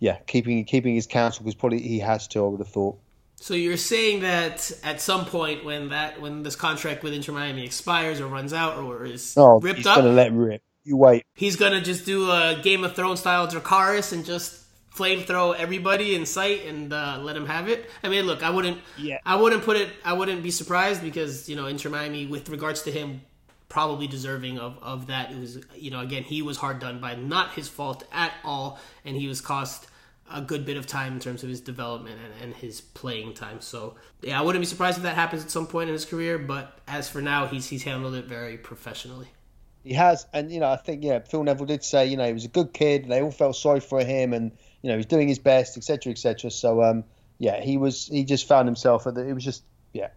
yeah, keeping keeping his counsel because probably he has to. I would have thought. So you're saying that at some point when that when this contract with Inter Miami expires or runs out or is oh, ripped he's up, going to let rip. You wait. He's gonna just do a Game of Thrones style Dracarys and just flame throw everybody in sight and uh, let him have it. I mean, look, I wouldn't, Yeah. I wouldn't put it, I wouldn't be surprised because you know Inter Miami, with regards to him, probably deserving of of that. It was, you know, again, he was hard done by, not his fault at all, and he was cost a good bit of time in terms of his development and, and his playing time. So yeah, I wouldn't be surprised if that happens at some point in his career. But as for now, he's he's handled it very professionally. He has, and you know, I think yeah, Phil Neville did say, you know, he was a good kid. They all felt sorry for him, and you know, he's doing his best, etc., etc. So, um, yeah, he was. He just found himself at the. It was just, yeah,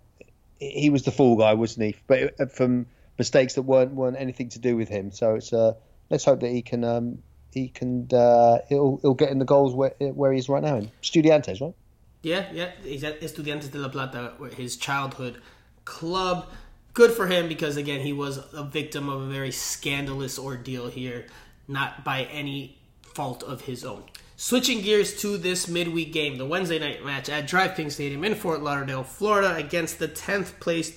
he was the fool guy, wasn't he? But it, from mistakes that weren't weren't anything to do with him. So it's uh, let's hope that he can um, he can uh, he'll he'll get in the goals where where he is right now in Studiantes, right? Yeah, yeah. He's at Estudiantes de La Plata, his childhood club. Good for him because again, he was a victim of a very scandalous ordeal here, not by any fault of his own. Switching gears to this midweek game, the Wednesday night match at Drive Pink Stadium in Fort Lauderdale, Florida, against the 10th placed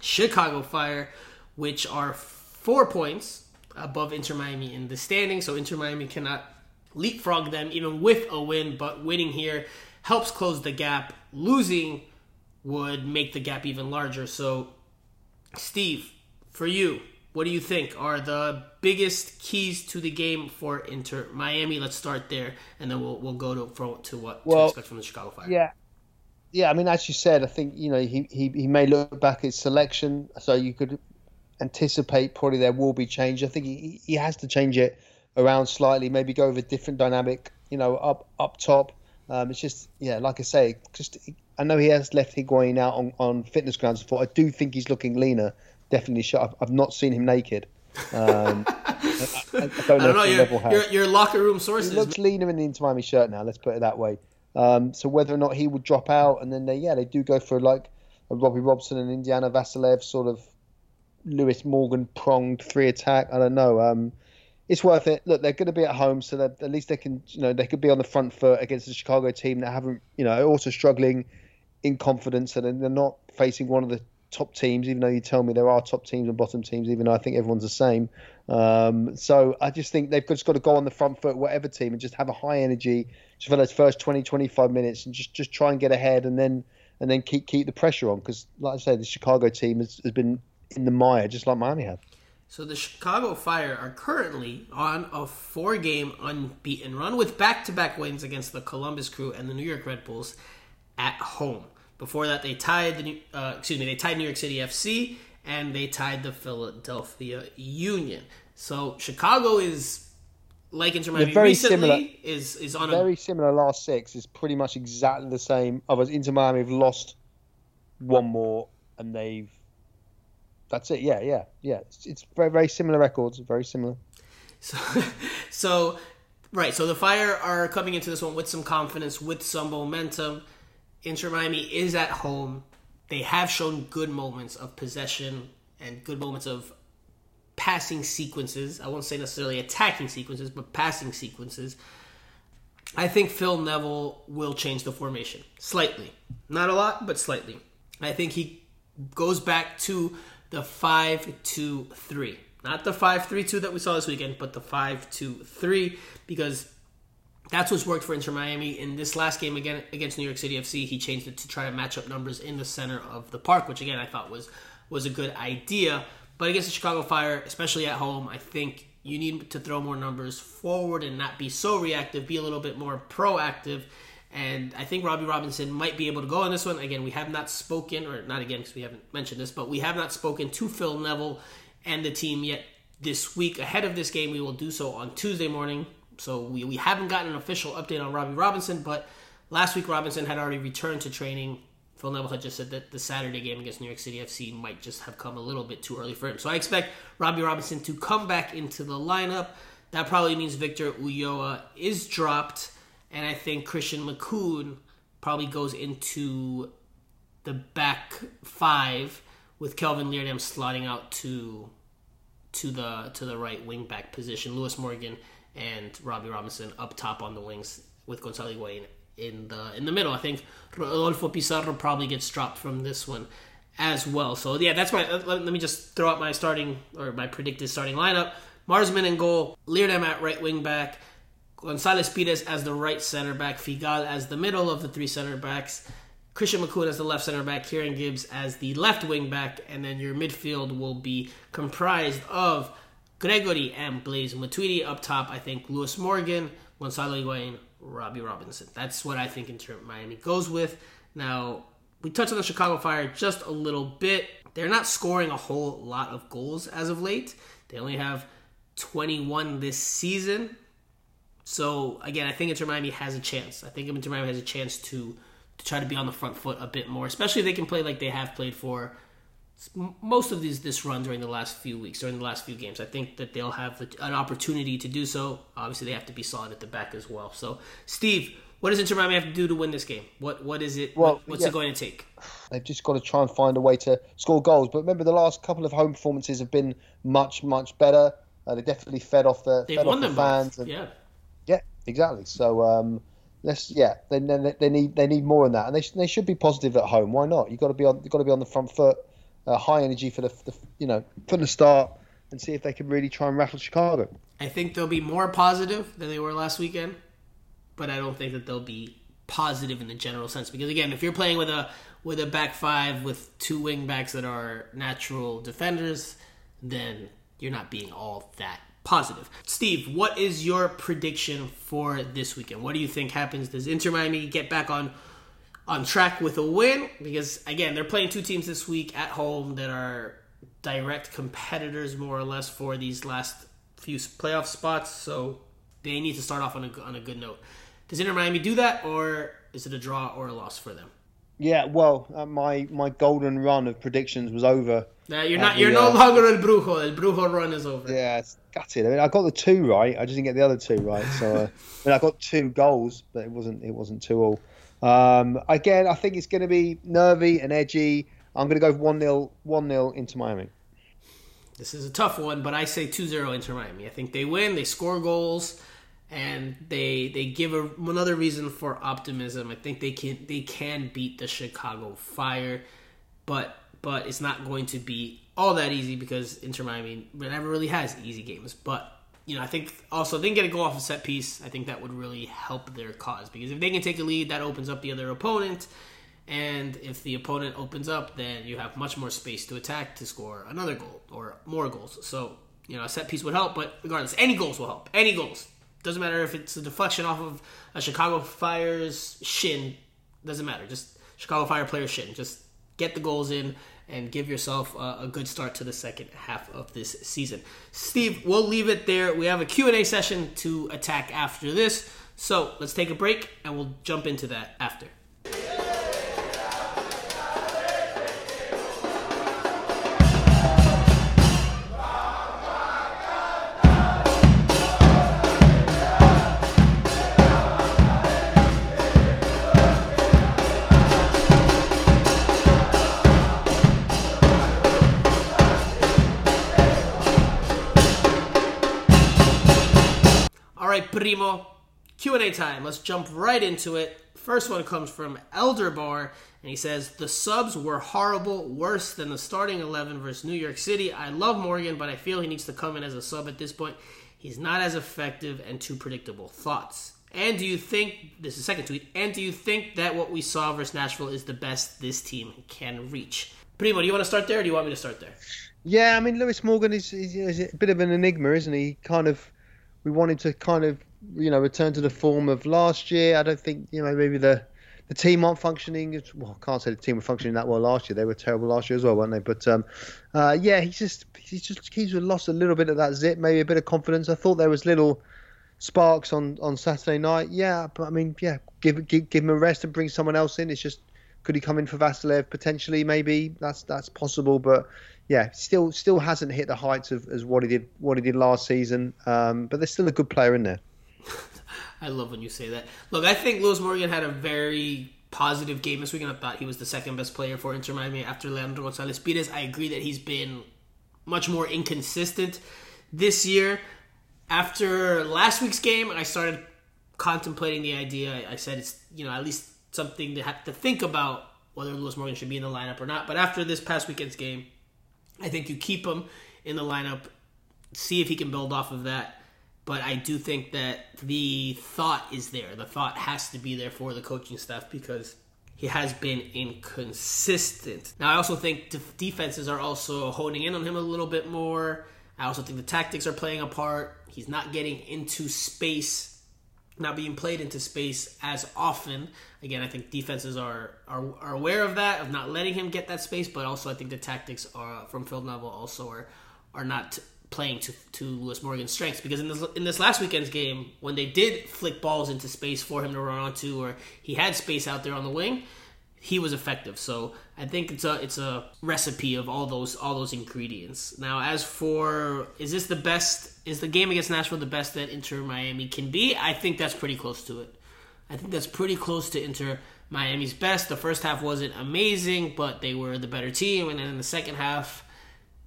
Chicago Fire, which are four points above Inter Miami in the standing. So Inter Miami cannot leapfrog them even with a win, but winning here helps close the gap. Losing would make the gap even larger. So, Steve, for you, what do you think are the biggest keys to the game for Inter Miami? Let's start there, and then we'll we'll go to for, to what Well, to expect from the Chicago Fire. Yeah. Yeah, I mean, as you said, I think you know he, he, he may look back at his selection, so you could anticipate probably there will be change. I think he, he has to change it around slightly, maybe go with a different dynamic, you know, up up top. Um, it's just yeah, like I say, just I know he has left Higuain out on, on fitness grounds before. I do think he's looking leaner. Definitely, shot. I've, I've not seen him naked. Um, I, I, don't know, I don't know your, your your locker room sources. He looks leaner in the Inter Miami shirt now. Let's put it that way. Um, so whether or not he would drop out, and then they yeah they do go for like a Robbie Robinson and Indiana Vassilev sort of Lewis Morgan pronged three attack. I don't know. Um, it's worth it. Look, they're going to be at home, so that at least they can you know they could be on the front foot against the Chicago team that haven't you know also struggling in confidence, and they're not facing one of the top teams. Even though you tell me there are top teams and bottom teams, even though I think everyone's the same. Um, so I just think they've just got to go on the front foot, whatever team, and just have a high energy just for those first 20, 25 minutes, and just just try and get ahead, and then and then keep keep the pressure on. Because like I say, the Chicago team has, has been in the mire, just like Miami have. So the Chicago Fire are currently on a four-game unbeaten run with back-to-back wins against the Columbus Crew and the New York Red Bulls at home. Before that, they tied the New- uh, excuse me, they tied New York City FC and they tied the Philadelphia Union. So Chicago is like Inter Miami very recently similar. is is on a Very similar last six is pretty much exactly the same. Others Inter Miami have lost one more, and they've. That's it. Yeah, yeah, yeah. It's, it's very very similar records. Very similar. So, so, right. So the Fire are coming into this one with some confidence, with some momentum. Inter Miami is at home. They have shown good moments of possession and good moments of passing sequences. I won't say necessarily attacking sequences, but passing sequences. I think Phil Neville will change the formation slightly. Not a lot, but slightly. I think he goes back to the 5 2 3. Not the 5 3 2 that we saw this weekend, but the 5 2 3 because that's what's worked for Inter Miami. In this last game again against New York City FC, he changed it to try to match up numbers in the center of the park, which again I thought was was a good idea. But against the Chicago Fire, especially at home, I think you need to throw more numbers forward and not be so reactive, be a little bit more proactive. And I think Robbie Robinson might be able to go on this one. Again, we have not spoken, or not again because we haven't mentioned this, but we have not spoken to Phil Neville and the team yet this week. Ahead of this game, we will do so on Tuesday morning. So we, we haven't gotten an official update on Robbie Robinson, but last week Robinson had already returned to training. Phil Neville had just said that the Saturday game against New York City FC might just have come a little bit too early for him. So I expect Robbie Robinson to come back into the lineup. That probably means Victor Ulloa is dropped, and I think Christian Makoun probably goes into the back five with Kelvin Leerdam slotting out to to the to the right wing back position. Lewis Morgan and Robbie Robinson up top on the wings with Gonzalo Higuain in the in the middle. I think Rodolfo Pizarro probably gets dropped from this one as well. So yeah, that's my. Let, let me just throw out my starting or my predicted starting lineup. Marsman in goal, Leerdam at right wing back, Gonzalez Pirez as the right center back, Figal as the middle of the three center backs, Christian Makoun as the left center back, Kieran Gibbs as the left wing back, and then your midfield will be comprised of Gregore and Blaise Matuidi up top. I think Lewis Morgan, Gonzalo Higuain, Robbie Robinson. That's what I think Inter Miami goes with. Now, we touched on the Chicago Fire just a little bit. They're not scoring a whole lot of goals as of late. They only have 21 this season. So again, I think Inter Miami has a chance. I think Inter Miami has a chance to to try to be on the front foot a bit more, especially if they can play like they have played for most of these this run during the last few weeks, during the last few games. I think that they'll have an opportunity to do so. Obviously, they have to be solid at the back as well. So, Steve, what does Inter Miami have to do to win this game? What what is it? Well, what, what's yeah. it going to take? They've just got to try and find a way to score goals. But remember, the last couple of home performances have been much much better. Uh, they definitely fed off the They've fed won off the fans. And, yeah, yeah, exactly. So. Um, let's yeah they, they, they, need they need more than that and they, they should be positive at home why not you got to be on you got to be on the front foot uh, high energy for the, the you know from the start and see if they can really try and rattle Chicago I think they'll be more positive than they were last weekend but I don't think that they'll be positive in the general sense because again if you're playing with a with a back five with two wing backs that are natural defenders then you're not being all that positive. Steve, what is your prediction for this weekend? What do you think happens? Does Inter Miami get back on on track with a win? Because again, they're playing two teams this week at home that are direct competitors, more or less, for these last few playoff spots. So they need to start off on a on a good note. Does Inter Miami do that, or is it a draw or a loss for them? Yeah, well, uh, my my golden run of predictions was over. Nah, you're not. The, you're no uh, longer El Brujo. El Brujo run is over. Yeah, it's gutted. I mean, I got the two right. I just didn't get the other two right. So, uh, I mean, I got two goals, but it wasn't. It wasn't two all. Um, again, I think it's going to be nervy and edgy. I'm going to go one 0 one 0 Inter Miami. This is a tough one, but I say 2-0 Inter Miami. I think they win. They score goals and they they give a, another reason for optimism. I think they can they can beat the Chicago Fire, but but it's not going to be all that easy because Inter Miami never really has easy games. But you know, I think also they can get a goal off a set piece. I think that would really help their cause because if they can take a lead, that opens up the other opponent. And if the opponent opens up, then you have much more space to attack to score another goal or more goals. So, you know, a set piece would help, but regardless, any goals will help. Any goals. Doesn't matter if it's a deflection off of a Chicago Fire's shin. Doesn't matter. Just Chicago Fire player shin. Just get the goals in and give yourself a, a, good start to the second half of this season. Steve, we'll leave it there. We have a Q&A session to attack after this. So let's take a break and we'll jump into that after. Primo. Q&A time. Let's jump right into it. First one comes from Elder Bar, and he says, The subs were horrible, worse than the starting 11 versus New York City. I love Morgan, but I feel he needs to come in as a sub at this point. He's not as effective and too predictable. Thoughts? And do you think, this is the second tweet, and do you think that what we saw versus Nashville is the best this team can reach? Primo, do you want to start there, or do you want me to start there? Yeah, I mean, Lewis Morgan is, is, is a bit of an enigma, isn't he? Kind of we wanted to kind of you know return to the form of last year. I don't think you know maybe the the team aren't functioning. Well, I can't say the team were functioning that well last year. They were terrible last year as well, weren't they? But um, uh, yeah, he's just he's just he's lost a little bit of that zip, maybe a bit of confidence. I thought there was little sparks on on Saturday night. Yeah, but I mean, yeah, give give, give him a rest and bring someone else in. It's just could he come in for Vassilev potentially? Maybe that's that's possible, but yeah, still still hasn't hit the heights of as what he did what he did last season. Um, but there's still a good player in there. I love when you say that. Look, I think Lewis Morgan had a very positive game this weekend. I thought he was the second best player for Inter Miami after Leandro Gonzalez Pirez. I agree that he's been much more inconsistent this year. After last week's game, I started contemplating the idea. I said it's you know at least something to have to think about whether Lewis Morgan should be in the lineup or not. But after this past weekend's game, I think you keep him in the lineup see if he can build off of that. But I do think that the thought is there. The thought has to be there for the coaching staff because he has been inconsistent. Now, I also think def- defenses are also honing in on him a little bit more. I also think the tactics are playing a part. He's not getting into space, not being played into space as often. Again, I think defenses are, are, are aware of that, of not letting him get that space, but also I think the tactics are from Phil Neville also are, are not playing to, to Lewis Morgan's strengths because in this in this last weekend's game when they did flick balls into space for him to run onto or he had space out there on the wing he was effective. So I think it's a it's a recipe of all those all those ingredients. Now as for is this the best is the game against Nashville the best that Inter Miami can be? I think that's pretty close to it. I think that's pretty close to Inter Miami's best. The first half wasn't amazing but they were the better team. And then in the second half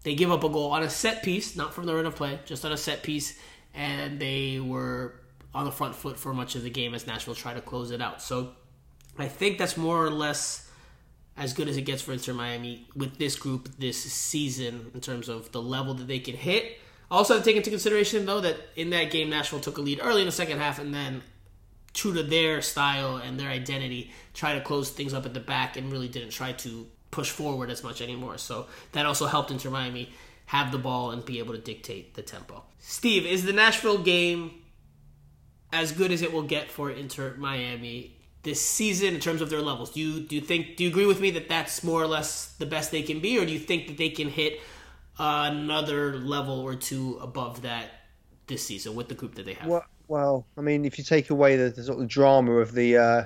they give up a goal on a set piece, not from the run of play, just on a set piece, and they were on the front foot for much of the game as Nashville tried to close it out. So I think that's more or less as good as it gets for Inter Miami with this group this season in terms of the level that they can hit. Also, have to take into consideration though that in that game Nashville took a lead early in the second half and then true to their style and their identity, try to close things up at the back and really didn't try to push forward as much anymore. So that also helped Inter Miami have the ball and be able to dictate the tempo. Steve, is the Nashville game as good as it will get for Inter Miami this season in terms of their levels? Do you do you think do you agree with me that that's more or less the best they can be, or do you think that they can hit another level or two above that this season with the group that they have? Well, well I mean, if you take away the, the sort of drama of the uh,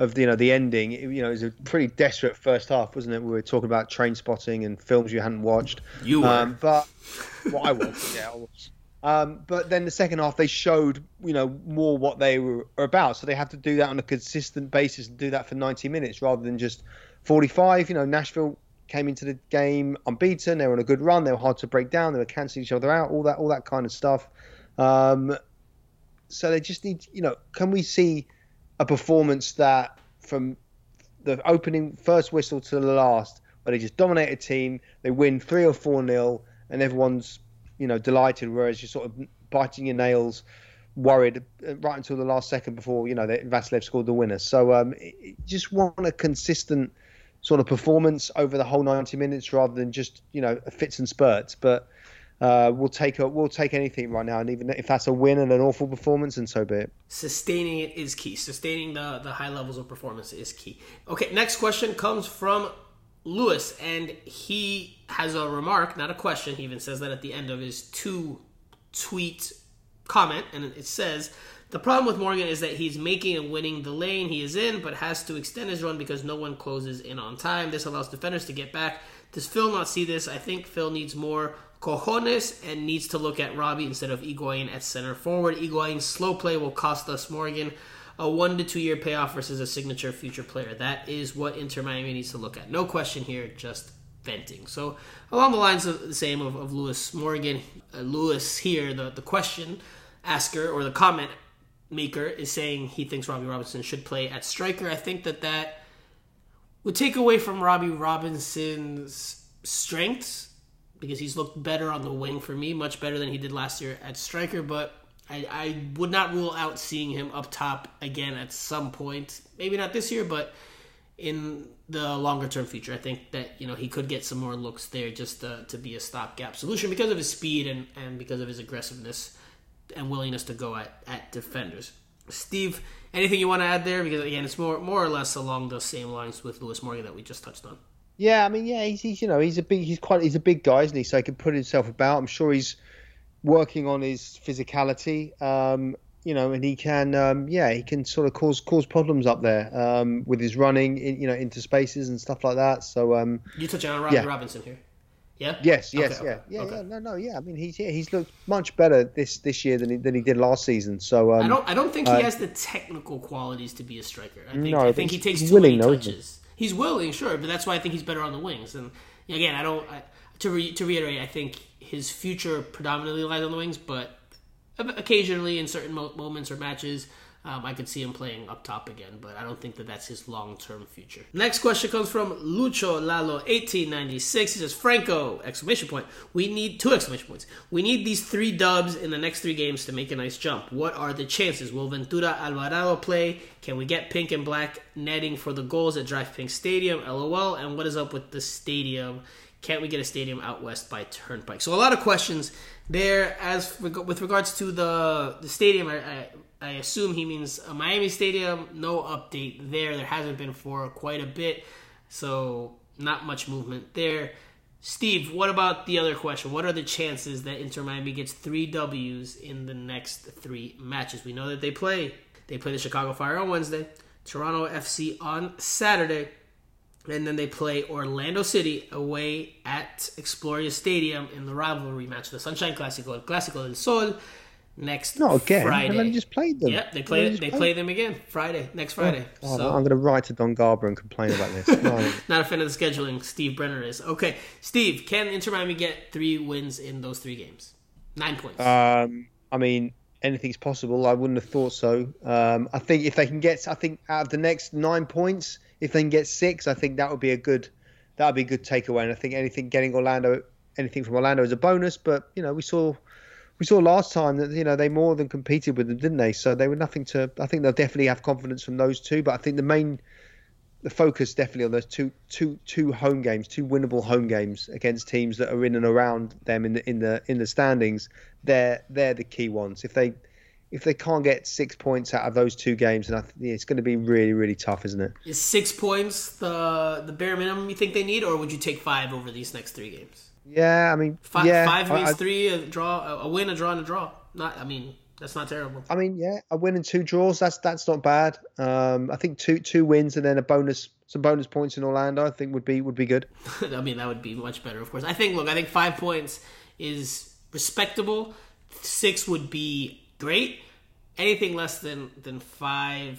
of the, you know the ending. It, you know, it was a pretty desperate first half, wasn't it? We were talking about train spotting and films you hadn't watched. You were, um, but well, I was, yeah, I was. Um, but then the second half, they showed you know more what they were about. So they have to do that on a consistent basis and do that for 90 minutes rather than just 45. You know, Nashville came into the game unbeaten. They were on a good run. They were hard to break down. They were canceling each other out. All that, all that kind of stuff. Um, so they just need, you know, can we see a performance that from the opening first whistle to the last, where they just dominate a team, they win three or four nil, and everyone's you know delighted, whereas you're sort of biting your nails, worried uh, right until the last second before you know that Vassilev scored the winner. So um, just want a consistent sort of performance over the whole 90 minutes rather than just you know fits and spurts, but uh, we'll take a, we'll take anything right now, and even if that's a win and an awful performance, and so be it. Sustaining it is key. Sustaining the the high levels of performance is key. Okay, next question comes from Lewis, and he has a remark, not a question. He even says that at the end of his two tweet comment, and it says. The problem with Morgan is that he's making and winning the lane he is in, but has to extend his run because no one closes in on time. This allows defenders to get back. Does Phil not see this? I think Phil needs more cojones and needs to look at Robbie instead of Higuain at center forward. Higuain's slow play will cost us Morgan a one to two year payoff versus a signature future player. That is what Inter Miami needs to look at. No question here, just venting. So along the lines of the same of, of Lewis Morgan, uh, Lewis here, the, the question asker or the comment maker is saying he thinks Robbie Robinson should play at striker. I think that that would take away from Robbie Robinson's strengths because he's looked better on the wing for me, much better than he did last year at striker. But I, I would not rule out seeing him up top again at some point. Maybe not this year, but in the longer term future. I think that you know he could get some more looks there just to, to be a stopgap solution because of his speed and, and because of his aggressiveness and willingness to go at, at defenders. Steve, anything you want to add there? Because again, it's more more or less along the same lines with Lewis Morgan that we just touched on. Yeah, I mean, yeah, he's, he's you know he's a big he's quite he's a big guy, isn't he? So he can put himself about. I'm sure he's working on his physicality. Um, you know, and he can, um, yeah, he can sort of cause cause problems up there um, with his running, in, you know, into spaces and stuff like that. So um, you touch on Robbie yeah. Robinson here. Yeah. Yes. Yes. Okay, yeah. Okay. Yeah. Okay. Yeah. No. No. Yeah. I mean, he's yeah, he's looked much better this this year than he, than he did last season. So um, I don't I don't think he uh, has the technical qualities to be a striker. I think no, I think he takes too many touches he's willing, sure, but that's why I think he's better on the wings. And again, I don't I, to re, to reiterate. I think his future predominantly lies on the wings, but occasionally in certain mo- moments or matches, Um, I could see him playing up top again, but I don't think that that's his long term future. Next question comes from Lucho Lalo, 1896. He says, Franco, exclamation point. We need two exclamation points. We need these three dubs in the next three games to make a nice jump. What are the chances? Will Ventura Alvarado play? Can we get pink and black netting for the goals at Drive Pink Stadium? LOL. And what is up with the stadium? Can't we get a stadium out west by Turnpike? So a lot of questions there. As with regards to the the stadium, I, I, I assume he means Miami Stadium. No update there. There hasn't been for quite a bit, so not much movement there. Steve, what about the other question? What are the chances that Inter Miami gets three W's in the next three matches? We know that they play. They play the Chicago Fire on Wednesday, Toronto FC on Saturday, and then they play Orlando City away at Exploria Stadium in the rivalry match, the Sunshine Classico, Clásico del Sol, next Not again. Friday. And they just played them. Yep, they play. They play them again Friday, next Friday. Oh, so I'm going to write to Don Garber and complain about this. No. not a fan of the scheduling. Steve Brenner is okay. Steve, can Inter Miami get three wins in those three games? Nine points. Um, I mean, anything's possible. I wouldn't have thought so. Um, I think if they can get, I think out of the next nine points, if they can get six, I think that would be a good, that would be a good takeaway. And I think anything getting Orlando, anything from Orlando is a bonus. But you know, we saw, we saw last time that you know they more than competed with them, didn't they? So they were nothing to. I think they'll definitely have confidence from those two. But I think the main, the focus definitely on those two, two, two home games, two winnable home games against teams that are in and around them in the in the in the standings. They're they're the key ones. If they if they can't get six points out of those two games, then I th- it's going to be really, really tough, isn't it? Is six points the the bare minimum you think they need, or would you take five over these next three games? Yeah, I mean, Five, yeah, five means I, three, a draw, a win, a draw, and a draw. Not, I mean, that's not terrible. I mean, yeah, a win and two draws. That's that's not bad. Um, I think two two wins and then a bonus, some bonus points in Orlando. I think would be would be good. I mean, that would be much better, of course. I think, look, I think five points is respectable. Six would be great. Anything less than than five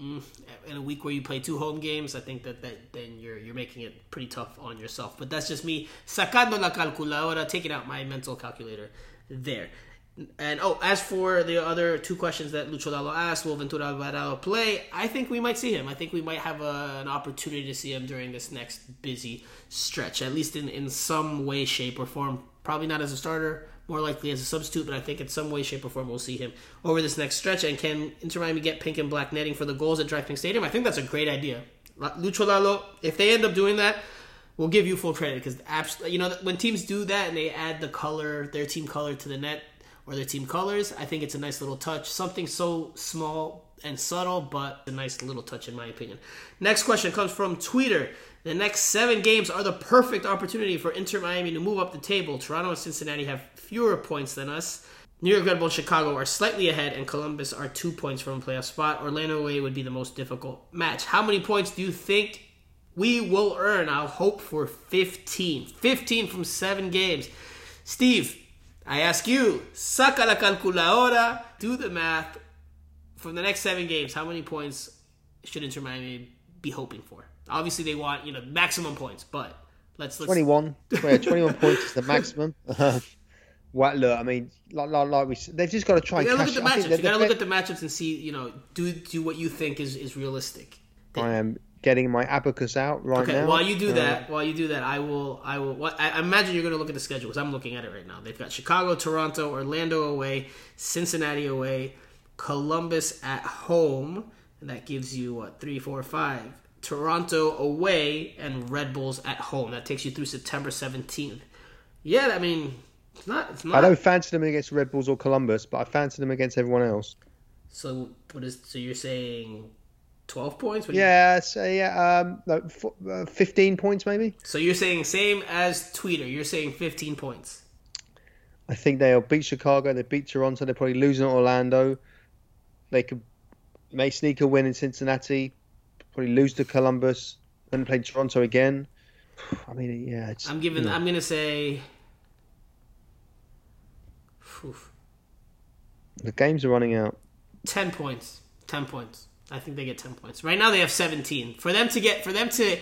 mm, in a week where you play two home games, I think that, that then you're you're making it pretty tough on yourself. But that's just me sacando la calculadora, taking out my mental calculator there. And oh, as for the other two questions that Lucho Lalo asked, will Ventura Alvarado play? I think we might see him. I think we might have a, an opportunity to see him during this next busy stretch, at least in, in some way, shape, or form. Probably not as a starter, more likely as a substitute, but I think in some way, shape, or form we'll see him over this next stretch. And can Inter Miami get pink and black netting for the goals at Pink Stadium? I think that's a great idea. Lucho Lalo, if they end up doing that, we'll give you full credit because absolutely, you know, when teams do that and they add the color, their team color to the net or their team colors, I think it's a nice little touch. Something so small and subtle, but a nice little touch in my opinion. Next question comes from Twitter. The next seven games are the perfect opportunity for Inter Miami to move up the table. Toronto and Cincinnati have fewer points than us. New York Red Bull and Chicago are slightly ahead, and Columbus are two points from a playoff spot. Orlando away would be the most difficult match. How many points do you think we will earn? I'll hope for 15. 15 from seven games. Steve, I ask you, saca la calculadora, do the math. From the next seven games, how many points should Inter Miami be hoping for? Obviously, they want you know maximum points, but let's let's 21, yeah, 21 points is the maximum. well, look, I mean, like, like, like we, they've just got to try You gotta look at the matchups. You gotta look at the matchups and see, you know, do do what you think is is realistic. I am getting my abacus out right Okay, now. while you do Uh, that, while you do that, I will, I will. What, I I imagine you're going to look at the schedule because I'm looking at it right now. They've got Chicago, Toronto, Orlando away, Cincinnati away, Columbus at home, and that gives you what three, four, five. Toronto away and Red Bulls at home. That takes you through September 17th. Yeah, I mean, it's not. It's not. I don't fancy them against Red Bulls or Columbus, but I fancy them against everyone else. So what is? So you're saying 12 points? What do you- Yeah, so yeah, um, no, f- uh, 15 points maybe. So you're saying same as Tweeter. You're saying 15 points. I think they'll beat Chicago. They beat Toronto. They're probably losing at Orlando. They could may sneak a win in Cincinnati. Probably lose to Columbus. Then play Toronto again. I mean, yeah, it's, I'm giving. you know, I'm gonna say. Phew, the games are running out. ten points. Ten points. I think they get ten points. Right now they have seventeen. For them to get for them to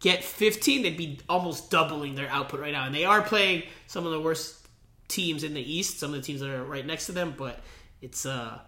get fifteen, they'd be almost doubling their output right now. And they are playing some of the worst teams in the East. Some of the teams that are right next to them, but it's uh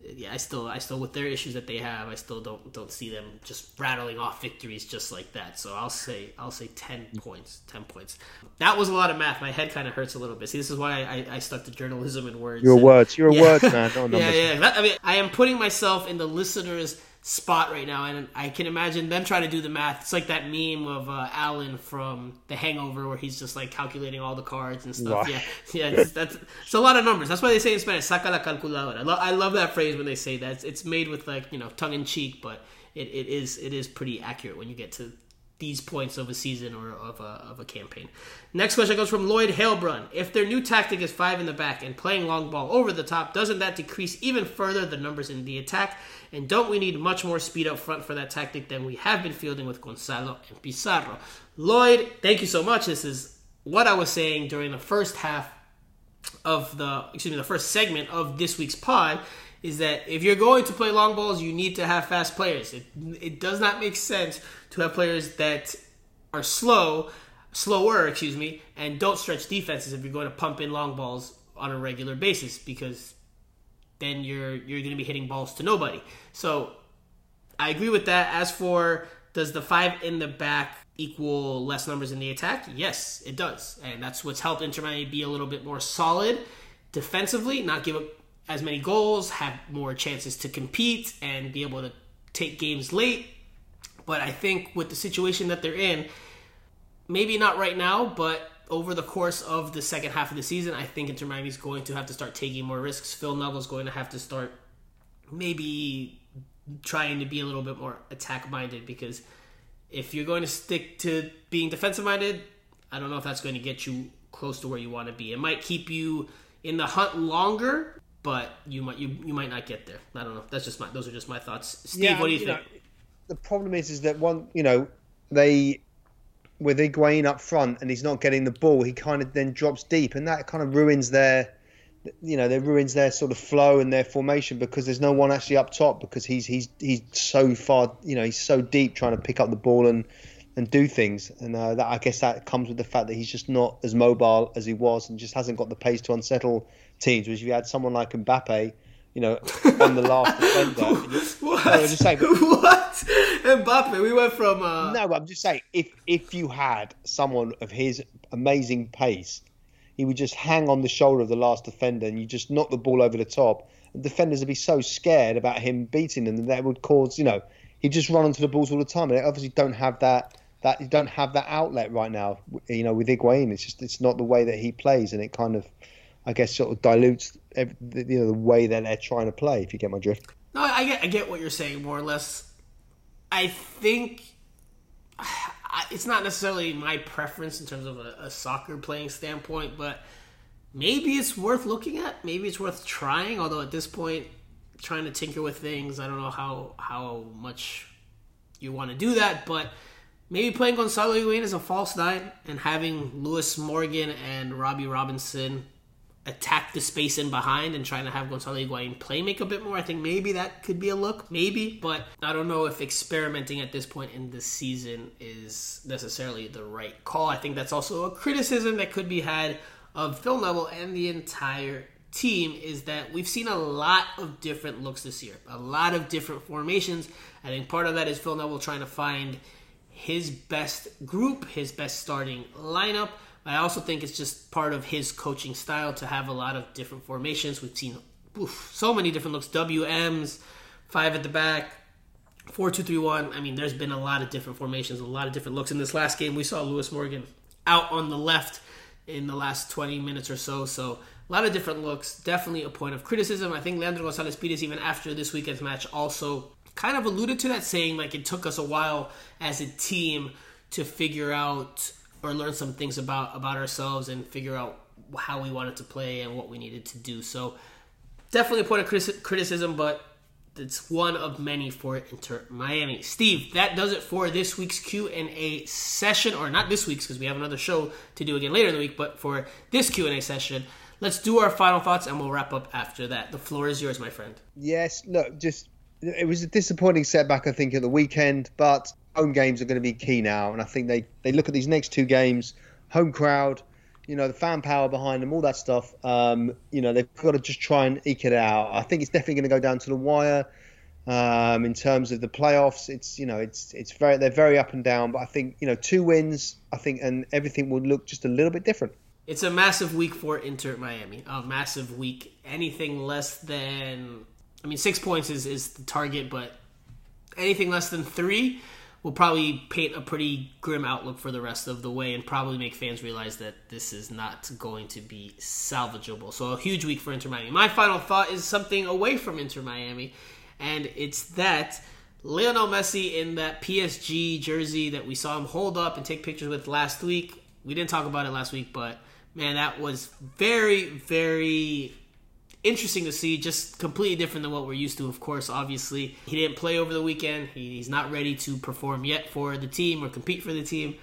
yeah, I still, I still with their issues that they have, I still don't don't see them just rattling off victories just like that. So I'll say, I'll say ten points, ten points. That was a lot of math. My head kind of hurts a little bit. See, this is why I, I stuck to journalism and words. Your and, words, your yeah. words, man. Not yeah, yeah. That- I mean, I am putting myself in the listeners' spot right now, and I can imagine them trying to do the math. It's like that meme of uh, Alan from The Hangover, where he's just like calculating all the cards and stuff. Right. Yeah, yeah. It's, that's it's a lot of numbers. That's why they say in Spanish, "saca la calculadora." I, lo- I love that phrase when they say that. It's, it's made with like you know tongue in cheek, but it, it is it is pretty accurate when you get to these points of a season or of a, of a campaign. Next question goes from Lloyd Halebrun. If their new tactic is five in the back and playing long ball over the top, doesn't that decrease even further the numbers in the attack? And don't we need much more speed up front for that tactic than we have been fielding with Gonzalo and Pizarro? Lloyd, thank you so much. This is what I was saying during the first half of the excuse me the first segment of this week's pod is that if you're going to play long balls, you need to have fast players. It it does not make sense to have players that are slow, slower, excuse me, and don't stretch defenses if you're going to pump in long balls on a regular basis because then you're you're going to be hitting balls to nobody. So I agree with that. As for does the five in the back equal less numbers in the attack? Yes, it does, and that's what's helped Inter Miami be a little bit more solid defensively, not give up as many goals, have more chances to compete, and be able to take games late. But I think with the situation that they're in, maybe not right now, but over the course of the second half of the season, I think Inter Miami is going to have to start taking more risks. Phil Neville's going to have to start maybe trying to be a little bit more attack minded because if you're going to stick to being defensive minded, I don't know if that's going to get you close to where you want to be. It might keep you in the hunt longer, but you might you, you might not get there. I don't know. That's just my those are just my thoughts. Steve, what do you, think? know, the problem is, is that one, you know, they with Higuain up front and he's not getting the ball, he kind of then drops deep, and that kind of ruins their, you know, that ruins their sort of flow and their formation because there's no one actually up top because he's he's he's so far, you know, he's so deep trying to pick up the ball and and do things, and uh, that I guess that comes with the fact that he's just not as mobile as he was and just hasn't got the pace to unsettle teams. If you had someone like Mbappe. You know, on the last defender. what? No, I'm just saying, what? Mbappe, we went from uh, No, but I'm just saying, if if you had someone of his amazing pace, he would just hang on the shoulder of the last defender, and you just knock the ball over the top. And defenders would be so scared about him beating them that that would cause, you know, he'd just run onto the balls all the time. And they obviously don't have that that you don't have that outlet right now. You know, with Higuain, it's just it's not the way that he plays, and it kind of, I guess, sort of dilutes every, you know the way that they're trying to play. If you get my drift. No, I get I get what you're saying more or less. I think it's not necessarily my preference in terms of a, a soccer playing standpoint, but maybe it's worth looking at. Maybe it's worth trying. Although at this point, trying to tinker with things, I don't know how how much you want to do that, but. Maybe playing Gonzalo Higuain as a false nine and having Lewis Morgan and Robbie Robinson attack the space in behind and trying to have Gonzalo Higuain play make a bit more. I think maybe that could be a look, maybe, but I don't know if experimenting at this point in the season is necessarily the right call. I think that's also a criticism that could be had of Phil Neville and the entire team is that we've seen a lot of different looks this year, a lot of different formations. I think part of that is Phil Neville trying to find his best group, his best starting lineup. I also think it's just part of his coaching style to have a lot of different formations. We've seen oof, so many different looks WMs, five at the back, four two three one. I mean, there's been a lot of different formations, a lot of different looks. In this last game, we saw Lewis Morgan out on the left in the last 20 minutes or so. So a lot of different looks. Definitely a point of criticism. I think Leandro Gonzalez Pirez, even after this weekend's match, also kind of alluded to that, saying like it took us a while as a team to figure out or learn some things about about ourselves and figure out how we wanted to play and what we needed to do. So definitely a point of criti- criticism, but it's one of many for Inter Miami. Steve, that does it for this week's Q and A session, or not this week's because we have another show to do again later in the week. But for this Q and A session, let's do our final thoughts and we'll wrap up after that. The floor is yours, my friend. Yes, look, just it was a disappointing setback, I think, at the weekend, but home games are going to be key now, and I think they they look at these next two games, home crowd, you know, the fan power behind them, all that stuff. Um, you know, they've got to just try and eke it out. I think it's definitely going to go down to the wire. Um, in terms of the playoffs, it's you know, it's it's very they're very up and down. But I think you know, two wins, I think, and everything would look just a little bit different. It's a massive week for Inter Miami. A massive week. Anything less than, I mean, six points is is the target, but anything less than three will probably paint a pretty grim outlook for the rest of the way and probably make fans realize that this is not going to be salvageable. So a huge week for Inter Miami. My final thought is something away from Inter Miami, and it's that Lionel Messi in that PSG jersey that we saw him hold up and take pictures with last week. We didn't talk about it last week, but man, that was very, very interesting to see. Just completely different than what we're used to. Of course, obviously, he didn't play over the weekend. He's not ready to perform yet for the team or compete for the team.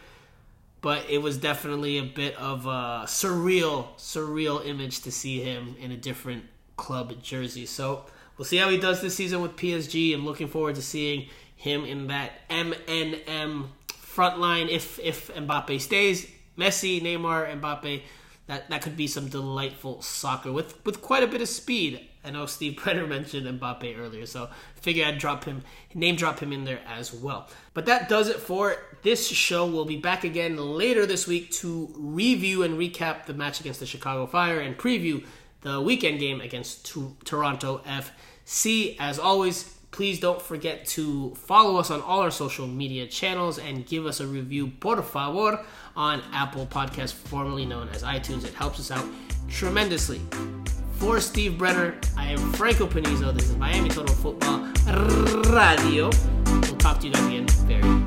But it was definitely a bit of a surreal, surreal image to see him in a different club jersey. So we'll see how he does this season with PSG. I'm looking forward to seeing him in that MNM front line if if Mbappe stays. Messi, Neymar, Mbappe that that could be some delightful soccer with with quite a bit of speed. I know Steve Brenner mentioned Mbappe earlier, so figure I'd drop him, name drop him in there as well. But that does it for this show. We'll be back again later this week to review and recap the match against the Chicago Fire and preview the weekend game against Toronto FC. As always, please don't forget to follow us on all our social media channels and give us a review, por favor on Apple Podcasts, formerly known as iTunes. It helps us out tremendously. For Steve Brenner, I am Franco Panizo. This is Miami Total Football Radio. We'll talk to you guys again very